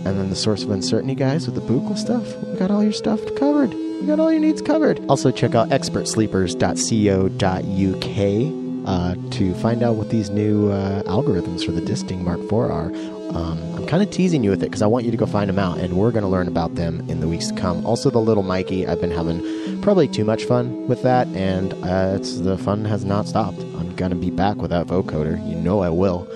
and then the source of uncertainty guys with the buchla stuff. We got all your stuff covered. We got all your needs covered. Also check out expertsleepers.co.uk uh, to find out what these new uh, algorithms for the disting mark iv are um, I'm kind of teasing you with it because I want you to go find them out, and we're going to learn about them in the weeks to come. Also, the little Mikey, I've been having probably too much fun with that, and uh, it's the fun has not stopped. I'm going to be back with that vocoder. You know I will.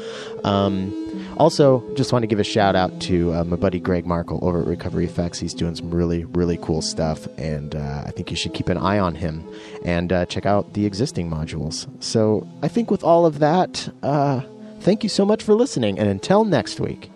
Um, also, just want to give a shout out to uh, my buddy Greg Markle over at Recovery Effects. He's doing some really, really cool stuff, and uh, I think you should keep an eye on him and uh, check out the existing modules. So, I think with all of that, uh, thank you so much for listening, and until next week.